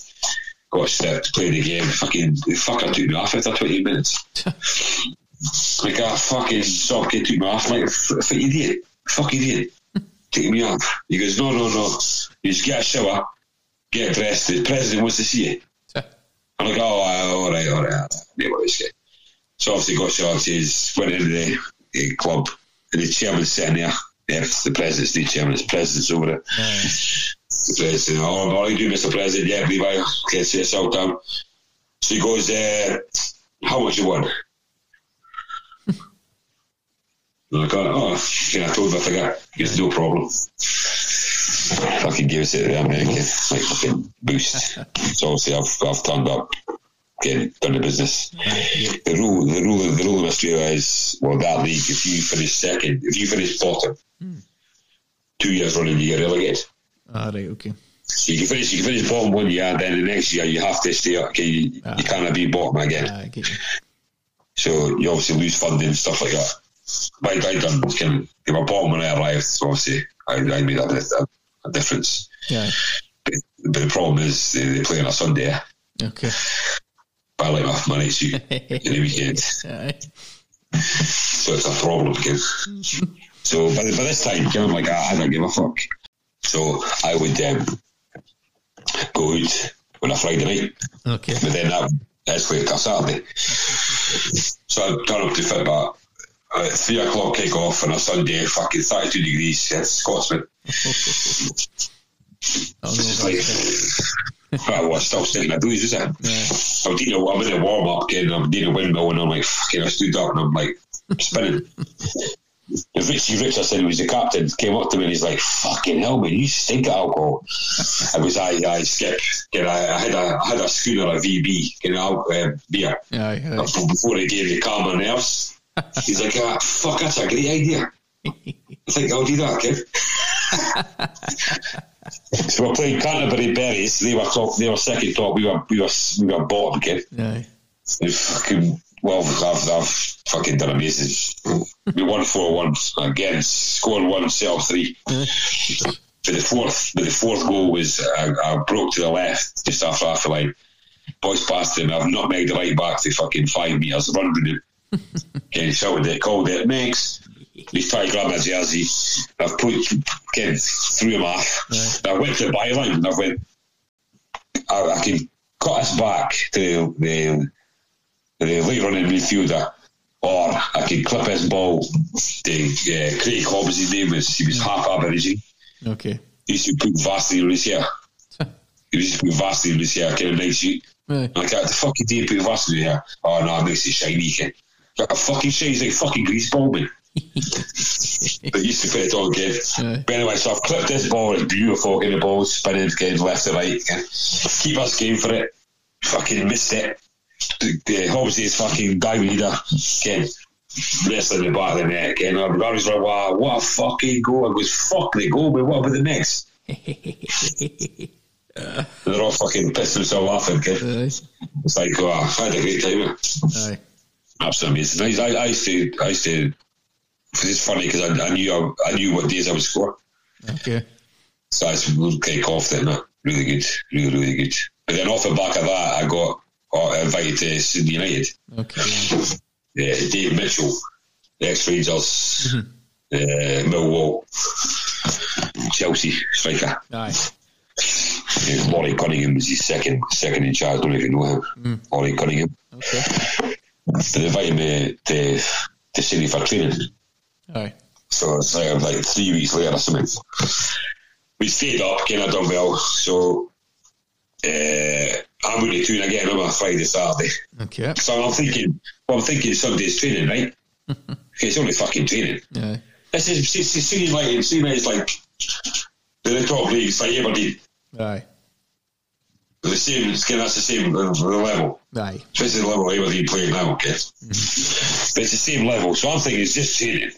Got to play the game. Fucking, the fucker took me off after 20 minutes. Like a fucking sock kid took me off. I'm like, f- idiot. Fuck you, idiot. Take me off. He goes, no, no, no. You just get a shower, get dressed. The president wants to see you. I'm like, oh, uh, all right, all right. all right. Yeah, what is it? So obviously got showered. He's went into the uh, club. And the chairman's sitting there. Yeah, the president's the chairman. The president's over there. Aye. The president, oh, what you do, Mr. President? Yeah, Levi, okay, sit yourself down. So he goes, uh, how much you want? And I go, oh, yeah, I told him I forgot. He goes, no problem. Fucking give us it to the American, like fucking boost. so obviously I've, I've turned up, again, done the business. The rule, the rule, the rule of Australia is, well, that league, if you finish second, if you finish bottom, two years running, you get relegated. Ah, right, okay. So you can finish, you can finish bottom one year, and then the next year you have to stay up. Okay, you, Ah. you can't be bottom again. Get you. So you obviously lose funding and stuff like that. But I, I done kind of, they were bottom when I arrived. So obviously, I, I made a, a, a difference. Yeah. But, but the problem is they, they play on a Sunday. Okay. But I like my, night suit in the weekend. So it's a problem again. so by, by this time, I'm like, ah, I don't give a fuck. So I would um, go out on a Friday night. Okay. But then that escalated to Saturday. So I turn up to fit about uh, three o'clock kick off on a Sunday, fucking 32 degrees, it's Scotsman. Oh, It's no, like, that's well, I'm still sitting in a booze, is it? Yeah. I'm doing a, I'm in a warm up, and I'm doing a windmill, and I'm like, fucking, I stood up, and I'm like, spinning. And Richie Richardson, who was the captain, came up to me and he's like, fucking hell, man, you stink of alcohol. I was, I, I skip. You know, I, I had a, I had a schooner, a VB, you know, uh, beer. Aye, aye. before they gave me calm my nerves. He's like, ah, fuck, that's a great idea. I think I'll do that, kid. So we're playing Canterbury Berries. They were top. They were second top. We were we were we were bottom, kid. They fucking well, I've, I've fucking done amazing. we won four one again. Scored one, sell three. But the fourth, but the fourth goal was I, I broke to the left just after half the line. Boys passed him. I've not made the right back to fucking five metres. Run with him. Okay, shouted it, called it. Next, he's trying to grab my jersey. I've put Ken threw him off. I went to the byline and I went. I, I can cut us back to the the late running midfielder, or I can clip his ball. The uh, Craig Hobbs, his name was, he was half Aboriginal. Okay. He used to put on his hair. He used to put on his hair, kind of nice suit. Right. Like, the fuck you do put in here? Oh no, it makes it shiny. Got a fucking shines like fucking grease ball, man. But used to put it on again. Aye. But anyway, so I've clipped this ball, it's beautiful, getting the ball spinning, getting left to right. Again. Keep us game for it. Fucking missed it. The, the obviously it's fucking guy leader again. Wrestling the back of the net again. I was like, wow, what a fucking goal. I goes, fuck the goal, but what about the next? They're all fucking pissed themselves laughing, kid. Aye. It's like, oh, I had a great time. Aye. Absolutely amazing. I, I, I used to, I used to. It's funny because I, I knew I, I knew what days I would score, Okay. so I was quite confident. No? Really good, really really good. But then off the back of that, I got uh, invited to Sydney United. Okay. Yeah, Dave Mitchell, ex Rangers, uh, Millwall, Chelsea striker. Nice. Yeah, Laurie Cunningham was his second second in charge. I don't even know him. Laurie Cunningham. Okay. They invited me to to Sydney for training. Aye. So it's like, like three weeks later or something. We stayed up, getting done well. So uh, I'm going to tune again on a Friday, Saturday. Okay. So I'm thinking, well, I'm thinking Sunday's training, right? it's only fucking training. Aye. This is it's, it's singing like singing is like the top leagues like Aberdeen. Aye. The same, it's kind of, that's the same the level. Aye. This is the level Aberdeen playing now, okay? But it's the same level. So I'm thinking it's just training.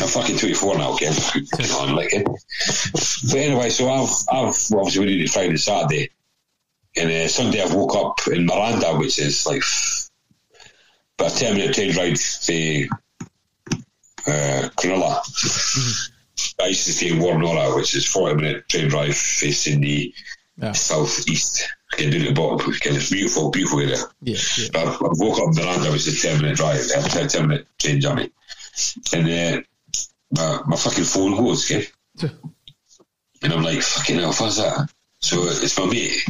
I'm fucking 24 now, okay? Come on, like it. But anyway, so I've, I've obviously we did it Friday, Saturday. And uh, Sunday I woke up in Miranda, which is like about a 10 minute train ride to uh, Cronulla. I used to stay in Woronora, which is 40 minute train drive facing the Yeah. southeast. Again, down the bottom, again, it's beautiful, beautiful area. Yeah. Yeah. I, I woke up in Miranda, which is a 10 minute drive, a 10 minute train journey. And then my, my fucking phone goes, okay? And I'm like, fucking hell, what's that? So it's my mate,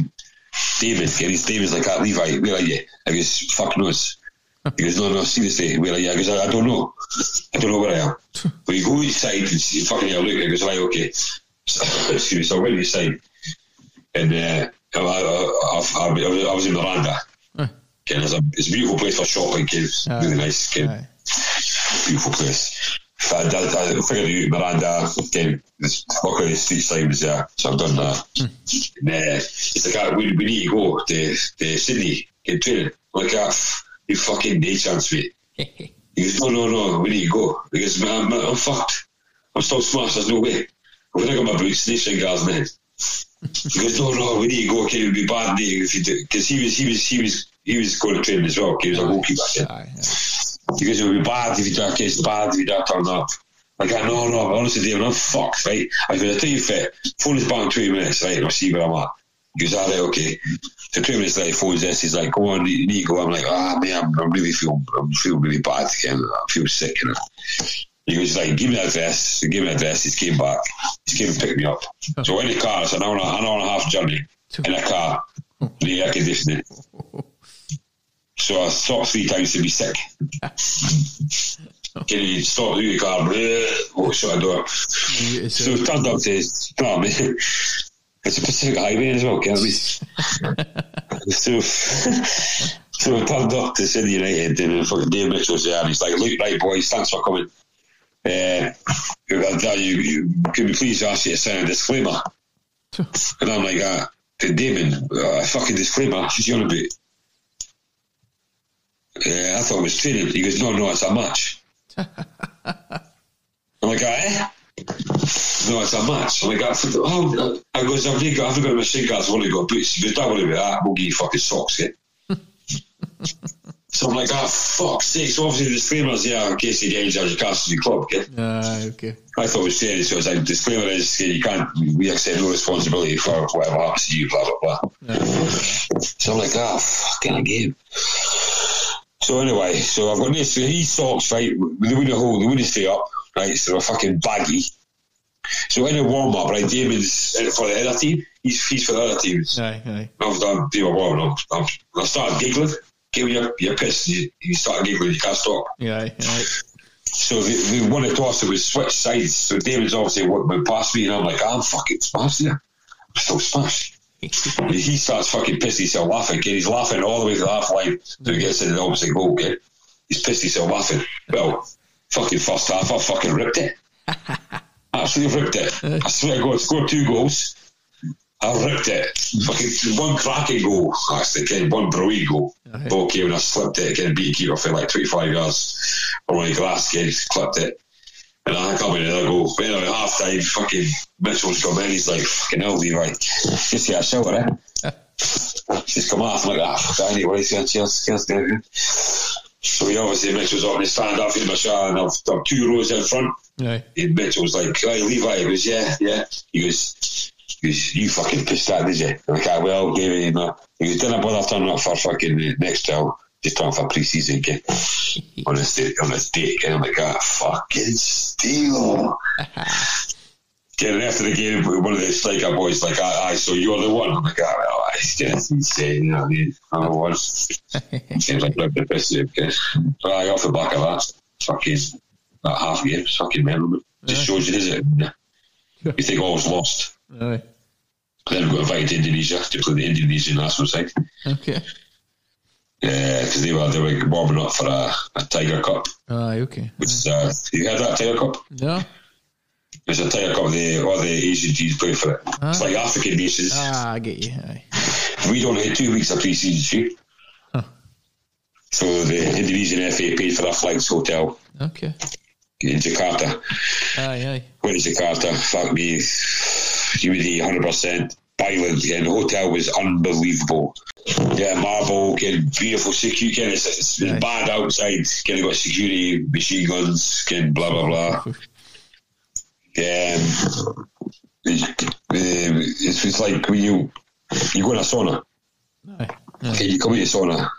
David, okay? His name is like, that Levi, where are you? I goes, fuck knows. He goes, no, no, seriously, where are you? I goes, I, I don't know. I don't know where I am. but you go inside and see, fucking hell, look, I goes, right, okay. So, excuse me, so I went inside. And uh, I, I, I, I, was, I was in Miranda. Okay, and it's, a, it's a beautiful place for shopping? It's Aye. really nice. Okay? Beautiful place. So I, I, I figured out Miranda, again, this walking the street sign was there, so I've done that. And, uh, it's like, ah, we, we need to go to, to Sydney, get training. Like, ah, you fucking day chance, mate. He goes, no, no, no, we need to go. He goes, man, man I'm fucked. I'm still smashed, there's no way. I'm going to get my boots, nation guards, man. He goes, no, no, we need to go, okay, it would be bad day if you do, because he was, he was, he was, he was going to train as well, he was a goalkeeper, yeah. Because it would be bad if you don't, it's bad if you don't turn up. Like, I no, no, honestly, David, I'm fucked, right? I goes, I tell you fit, phone is back in 20 minutes, right? And I'll see where I'm at. He goes, all right, okay. So 20 minutes later, he phones this, he's like, go on, you need to go. I'm like, ah, man, I'm, I'm really feeling, I'm feeling really bad again. I feel sick, you know. He goes, like, give me the vest. So give me the vest. He came back. He came and picked me up. So in the car, it's an hour, an hour and a half journey in a car, in the air conditioning. So I stopped three times to be sick. Can you stop the car? The door. You- it's, So it turned up to, no, I it's a Pacific Highway as well, can't we? so, so it turned up to Sydney United and fucking Dave Mitchell's there and he's like, look, right boys, thanks for coming. Uh, you, you, can we please ask you to sign a disclaimer? And I'm like, uh, to Damon, uh, fucking disclaimer, you on about? Uh, I thought it was training. He goes, no, no, it's a match. I'm like, eh? No, it's a match. I'm like, I, oh, I goes, I've got, I haven't got my shin guards, I've only got boots. He goes, don't worry about that, we'll give you fucking socks, yeah? so I'm like, ah, fuck's sake. So obviously the disclaimer's yeah, in case you get injured, you can't see the club, okay? Aye. Okay. I thought it was serious, so it's like, disclaimer is you can't, we accept no responsibility for whatever happens to you, blah, blah, blah. Aye. So I'm like, ah, fucking game. So anyway, so I've got this, these socks, right, they wouldn't hold, they wouldn't stay up, right, so they're fucking baggy. So in a warm up, right, Damon's for the other team, he's, he's for the other teams. Aye. Aye. I've done, do my warm up, I've started giggling. get when you're, you're you, you start giggling, you can't stop. Yeah, right. So they, they won a toss, it was switch sides. So David's obviously went past me, and I'm like, ah, I'm fucking smashed here. I'm still smashed. He starts fucking pissed himself laughing. Okay? He's laughing all the way to the half line, so he gets to the opposite goal. Okay? He's pissed himself laughing. Well, fucking first half, I fucking ripped it. Absolutely ripped it. I swear to God, scored two goals. I ripped it. Fucking one cracking goal, actually, again, one brilliant goal. Right. Ball came and I slipped it again, beat keeper for like 25 yards. Or on the glass, again, clipped it. And I come in another goal. But anyway, half time, fucking Mitchell's come in, he's like, fucking hell, Levi. Just get a shower, eh? She's come off, I'm like, ah, fuck, anyway, cheers, cheers, cheers, David. So he obviously, Mitchell's up and he stand up in my shower and I've, I've two rows in front. Right. And Mitchell's like, hey, Levi. He goes, yeah, yeah. He goes, he goes you fucking pissed that, did you? I'm like, I well, gave it, you know. He goes, didn't bother turning up for fucking the next show. Just turn for pre-season again. on a date, on a date. And I'm like, ah, fucking steal. Getting after the game, one of the striker boys like, I, aye, so you're the one. I'm like, ah, well, I just insane, you know, I'm the one. Seems like bit pissy, okay. But I off the back of that, fucking, that half game, fucking memorable. Just shows you, does it? You think all was lost. Right. Then we got invited to Indonesia to play the Indonesian national side. Okay. Yeah, because they were, they were warming up for a, a Tiger Cup. Aye, okay. Which is, uh, you had that Tiger Cup? No? It's a Tiger Cup, the, all the Asian teams play for it. It's like African nations. Ah, I get you. Aye. We don't have two weeks of pre-season shoot. Huh. So the Indonesian FA paid for our flights, hotel Okay. in Jakarta. Aye, aye. Went to Jakarta, fuck me, humidity 100%. Island, and the hotel was unbelievable. Yeah, marble, getting beautiful security, getting it's, it's Nice. bad outside, getting got security, machine guns, getting blah blah blah. Um, it's, it's, like when you you go in a sauna, Aye. okay, you come in a sauna.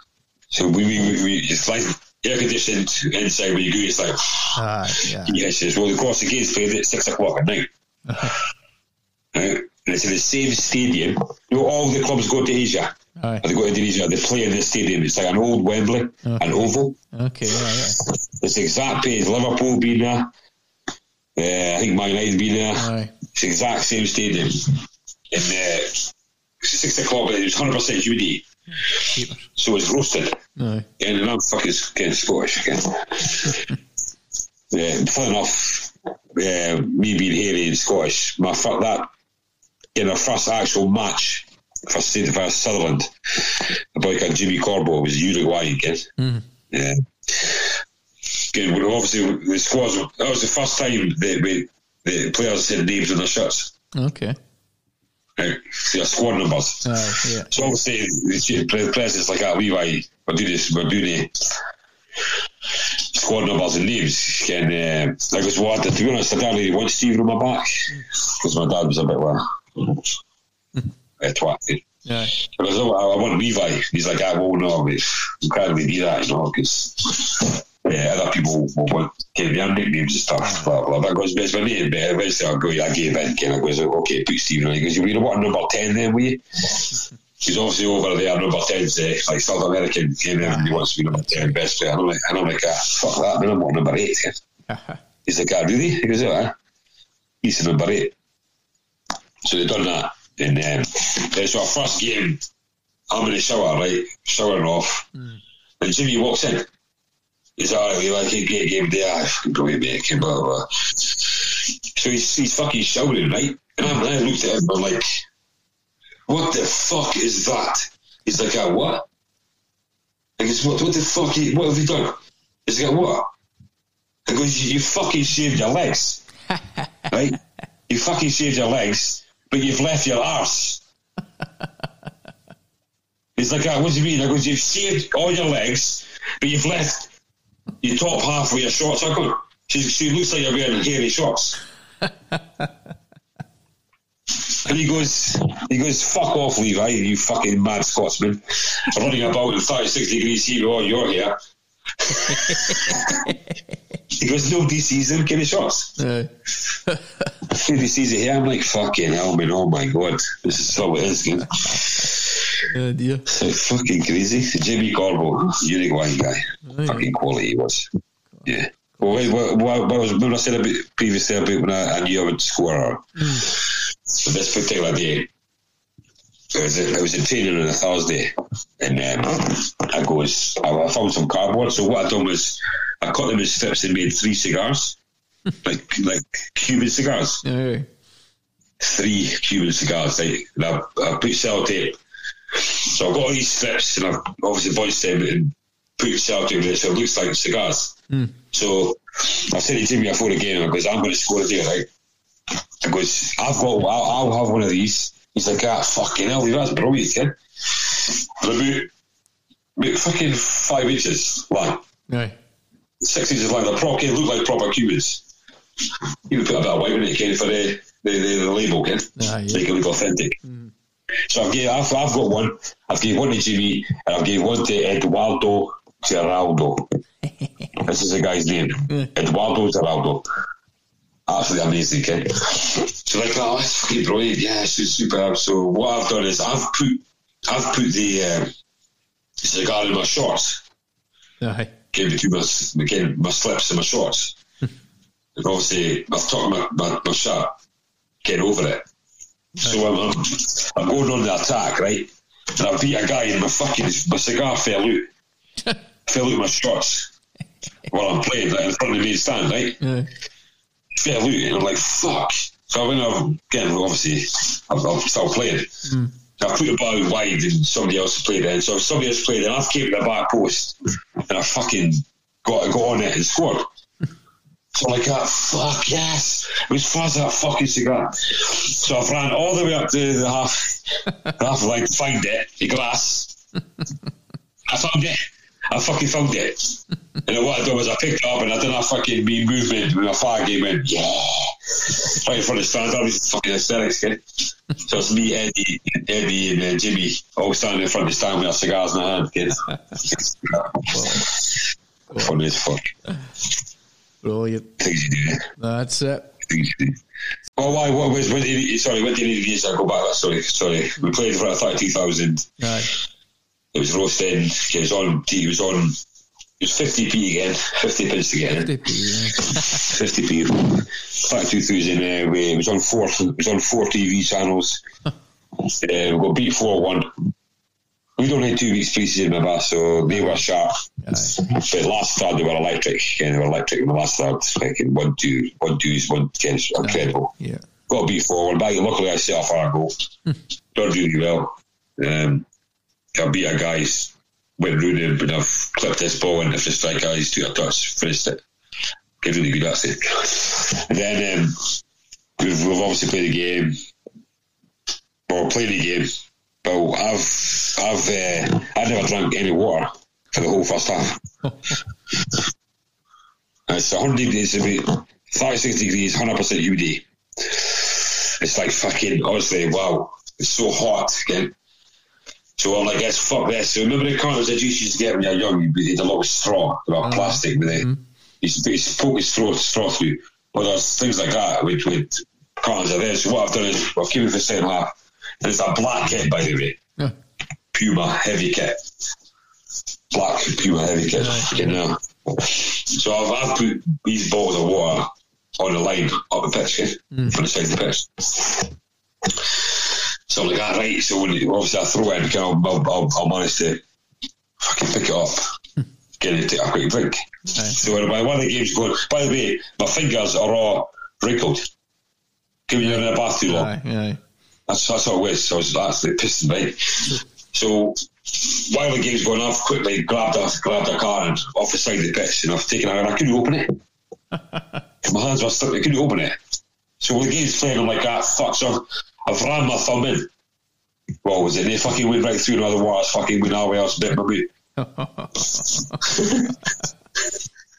So we, we, we, we it's like air conditioned inside when you go, it's like yeah. Yes, yes. Well, the course the game's played at six o'clock at night. right? And it's in the same stadium. You know, all the clubs go to Asia. Aye. They go to Indonesia. They play in this stadium. It's like an old Wembley, an oval. Okay. It's the exact page. Liverpool been there. Uh, I think Man United been there. Aye. It's the exact same stadium. And uh, it's six o'clock, but it was hundred percent humidity, Keepers. so it's roasted. Aye. And I'm fucking getting Scottish again. yeah, fun enough, uh, me being hairy and Scottish, my fir- that in our first actual match for St. for Sutherland, a boy called Jimmy Corbo was Uruguayan kid. Mhm. Yeah. Again, we obviously the squads. That was the first time that we, the players said names on their shirts. Okay. Right? Their squad numbers. Aye, yeah. So obviously, the president's like, ah, Levi, we're doing this, we're doing the squad numbers and names. And uh, I was what, to be honest, I didn't really want Stephen on my back because my dad was a bit well, a twat. Aye. I was, oh, I want Levi. He's like, well, no, we we can't really do that, you know, because yeah, other people will want to give their nicknames and stuff, blah, blah. That goes, it's my name, but eventually I go, I gave in, and I goes, okay, put Stephen on. He goes, you know what, number 10 then, will you? He's obviously over there, number 10's uh, like South American, and everybody wants to be number 10, best player. And I'm like, and I'm like ah, fuck that, man, I'm number 8. He's like, ah, really? He goes, yeah. He's number 8. So they've done that. And um, so our first game, I'm in the shower, right? Showering off. And Jimmy walks in. He's all right, we like a great game there. I fucking brilliant, mate. Okay, blah, blah, blah. So he's, he's fucking shouting, right? And I'm, I looked at him, I'm like, what the fuck is that? He's like, what? I goes, what, what the fuck, what have you done? He's like, what? I goes, you, you fucking shaved your legs. right? You fucking shaved your legs, but you've left your arse. He's like, ah, what do you mean? I goes, you've shaved all your legs, but you've left your top half with your shorts. I go, she, she looks like you're wearing hairy shorts. And he goes, he goes, fuck off, Levi, you fucking mad Scotsman. Running about in 36 degrees heat, oh, you're here. He goes, nobody sees him, get his shorts. Aye. Nobody sees it here. I'm like, fucking hell, man, oh my god. This is so it is, man. Oh dear. fucking crazy. Jimmy Corbo, Uruguayan guy. Aye. Fucking quality he was. Yeah. Well, wait, what, what, what was when I said about previously about when I, I knew I would score? So hmm. this particular day, it was a, it was a training on a Thursday, and um, I goes, I, I found some cardboard. So what I done was I cut them in strips and made three cigars, like like Cuban cigars, three Cuban cigars. Like, and I, I put sellotape. So I got all these strips and I obviously bunched them and put sellotape in it so it looks like cigars. So I said to Jimmy before the game, I goes, I'm going to score today, right? I goes, I've got, I'll, I'll have one of these. He's like, ah, fucking hell, that's brilliant, kid. But about, about fucking five inches long, Aye. six inches long, the proper, kid look like proper Cubans. He would put a bit of white in it, kid, for the, the, the, the label, kid. Aye, So yeah. it can look authentic. So I've, gave, I've, I've got one. I've gave one to Jimmy, and I've gave one to Eduardo Geraldo. this is the guy's name. Eduardo Geraldo. Absolutely amazing kid. So like, oh, that's fucking brilliant. Yeah, she's superb. So what I've done is I've put I've put the uh, cigar in my shorts. Aye. Gave it to my again my slips and my shorts. and obviously I've tucked my, my, my shirt, get over it. So I'm, I'm, I'm going on the attack, right? And I beat a guy and my fucking my cigar fell out. fell out my shorts while I'm playing like, in front of the main stand, right? Out and I'm like, fuck. So when I'm again, obviously, I've, I'm still playing. So hmm. I put the ball wide and somebody else played it. And so somebody else played it and I've to the back post and I fucking got, got on it and scored. So like that, fuck yes. It was far as that fucking cigar. So I've ran all the way up to the half, half line to find it, the glass. I found it. I fucking found it. And what I done was I picked it up and I did a fucking me movement when my fire game went, yeah. Right in front of the stand, I was fucking hysterics, kid. So it's me, Eddie, Eddie and uh, Jimmy all standing in front of the stand with our cigars in our hand, kid. Funny as fuck. Brilliant. Things you do. That's it. Things you do. Oh, why? What was? When did, sorry, when did it years I go back? Sorry, sorry. We played for thirty thousand. Aye. It was roasting. It was on. It was on. It was fifty p again. Fifty pence again. 50p, yeah. Fifty p. Back two thousand. Uh, we- it was on four. It was on four TV channels. uh, we got beat four one. We don't had two weeks pre-season with us, so they were sharp. Aye. But last third they were electric. Yeah, they were electric in the last third. Like in one two, one twos, one tens, incredible. Yeah. got beat forward. But luckily, I set off our goal. Done really well. Um, I beat a guy's round him, and I've clipped this ball into the strike eyes to a touch, finished it. Get really good at it. And then um, we've, we've obviously played the game. Well, played the game. But I've I've uh, I never drank any water for the whole first half. It's 100 degrees, about 36 degrees, 100% humidity. It's like fucking, honestly, wow. It's so hot again. So I'm like, yes, fuck this. So remember the cartons that you used to get when you were young? You did a lot of straw, a lot of uh-huh. plastic with it. You used to you poke a straw, straw through. Well, there's things like that with, with cartons of this. So what I've done is, I've given it for the second half. And it's a black kit, by the way. Yeah. Puma heavy kit. Black Puma heavy kit. Right. You know. So I've, I've put these bottles of water on the line up the pitch, mm. kid, for the side of the pitch. So I'm like, ah, right. So when obviously I throw it, I'll, I'll, I'll, I'll manage to fucking pick it up, get it, take a quick drink. So when by one of the games going, by the way, my fingers are all wrinkled. Given you're in a bath too long. Aye. Aye. That's, that's what it was. So I was actually pissing me. So while the game's going, I've quickly grabbed a grabbed a car and off the side of the pitch, and I've taken it, and I couldn't open it. My hands were stuck. I couldn't open it. So when the game's playing, I'm like, ah, fuck. So I've ran my thumb in. What was it? They fucking went right through another wire. Fucking went all the way else, bit my boot.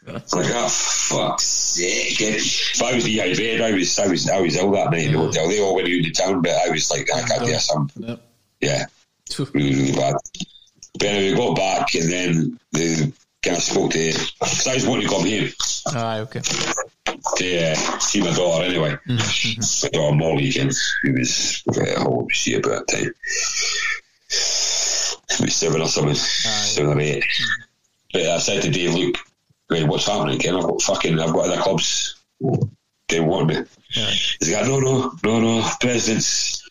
Like, ah, fuck's sake. But I was dehydrated. I was, I was, I was ill that night in the hotel. They all went out of town, but I was like, I can't do something. Yep. Yeah really, really bad. But anyway, we got back and then they kind of spoke to, because I was wanting to come home Aye. Okay. to uh, see my daughter anyway. My daughter Molly again, who was, uh, how old about that time? maybe seven or something, seven or eight. But I said to Dave, look, right, what's happening? Ken? I've got fucking, I've got other clubs. They want me. Yeah. He's like, no, no, no, no. President's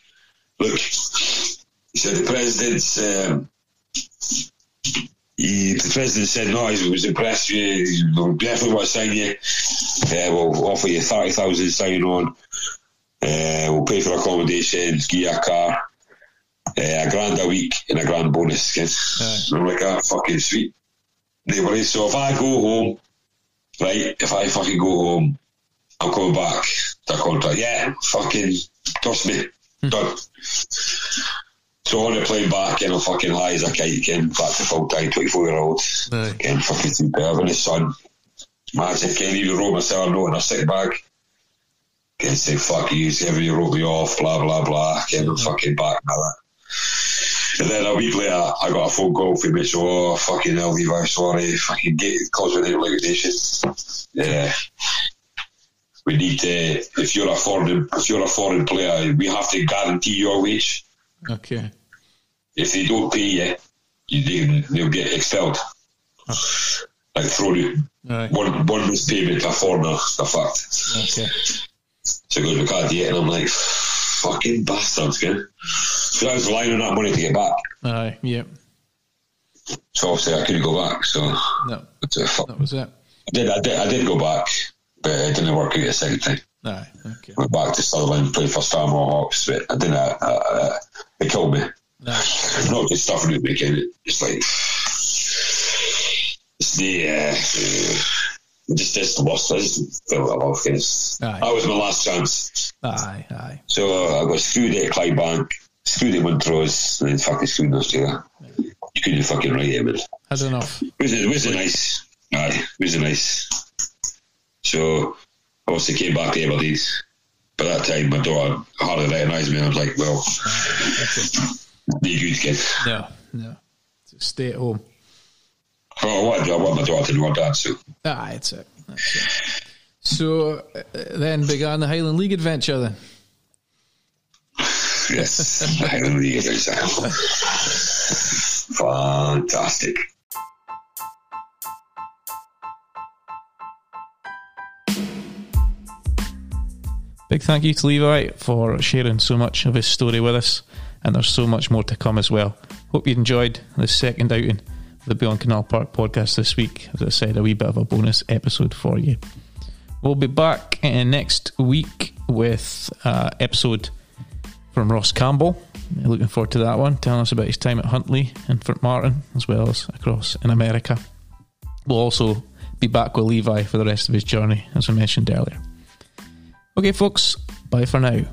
look. He said the president's. Um, he, the president said no. He was impressed with you. He definitely want to sign you. Uh, we'll offer you thirty thousand sign on. Uh, we'll pay for accommodations, give you a car, uh, a grand a week, and a grand bonus. Kid. I'm like, ah, fucking sweet. No worries. So if I go home, right? If I fucking go home, I'm coming back to contract. Yeah, fucking trust me, done. So on the plane back, and I'm fucking high as a kite again, back to full time, 24 year old. Aye. Again, fucking superb in the sun. Imagine, can't even wrote myself a note in a sick bag. Again, say, fuck you, everybody wrote me off, blah, blah, blah. Again, I'm fucking back now. that. And then a week later, I got a phone call from me, so, oh, fucking hell, Levi, sorry, fucking get close with liquidation. Yeah. We need to, if you're a foreign, if you're a foreign player, we have to guarantee your wage. Okay. If they don't pay you, you they, they'll get expelled. Ah. Like thrown out. Aye. One one missed payment to a foreigner, the fact. Okay. So he goes, we can't do it, and I'm like, fucking bastards, man. So I was relying on that money to get back. Aye. Yep. So obviously I couldn't go back. So No, it's a fuck. that was it. I did, I did, I did go back, but it didn't work out a second time. Aye. Okay. Went back to Sutherland, played for Stanmore Hawks, but I didn't. Uh, uh, it killed me. Aye. not just stuff in the weekend. It's like it's the uh, just it's the worst. I just felt I love because that was my last chance. Aye. Aye. So I got screwed at Clydebank, screwed at Montrose, and then fucking screwed in Australia. You couldn't fucking write it, man. Had enough. It was, it was nice. Aye, it was nice. So obviously came back to Aberdeen. By that time, my daughter hardly recognised me. and I was like, well, be good kid. No. No. Stay at home. Oh, I want, I want my daughter to know her dad, so. Aye, that's it. That's it. So uh, then began the Highland League adventure then. Yes, I don't need. Fantastic. Big thank you to Levi for sharing so much of his story with us, and there's so much more to come as well. Hope you enjoyed the second outing of the Beyond Canal Park podcast this week. As I said, a wee bit of a bonus episode for you. We'll be back uh, next week with uh, episode from Ross Campbell. Looking forward to that one, telling us about his time at Huntly and Formartine, as well as across in America. We'll also be back with Levi for the rest of his journey, as I mentioned earlier. Okay, folks, bye for now.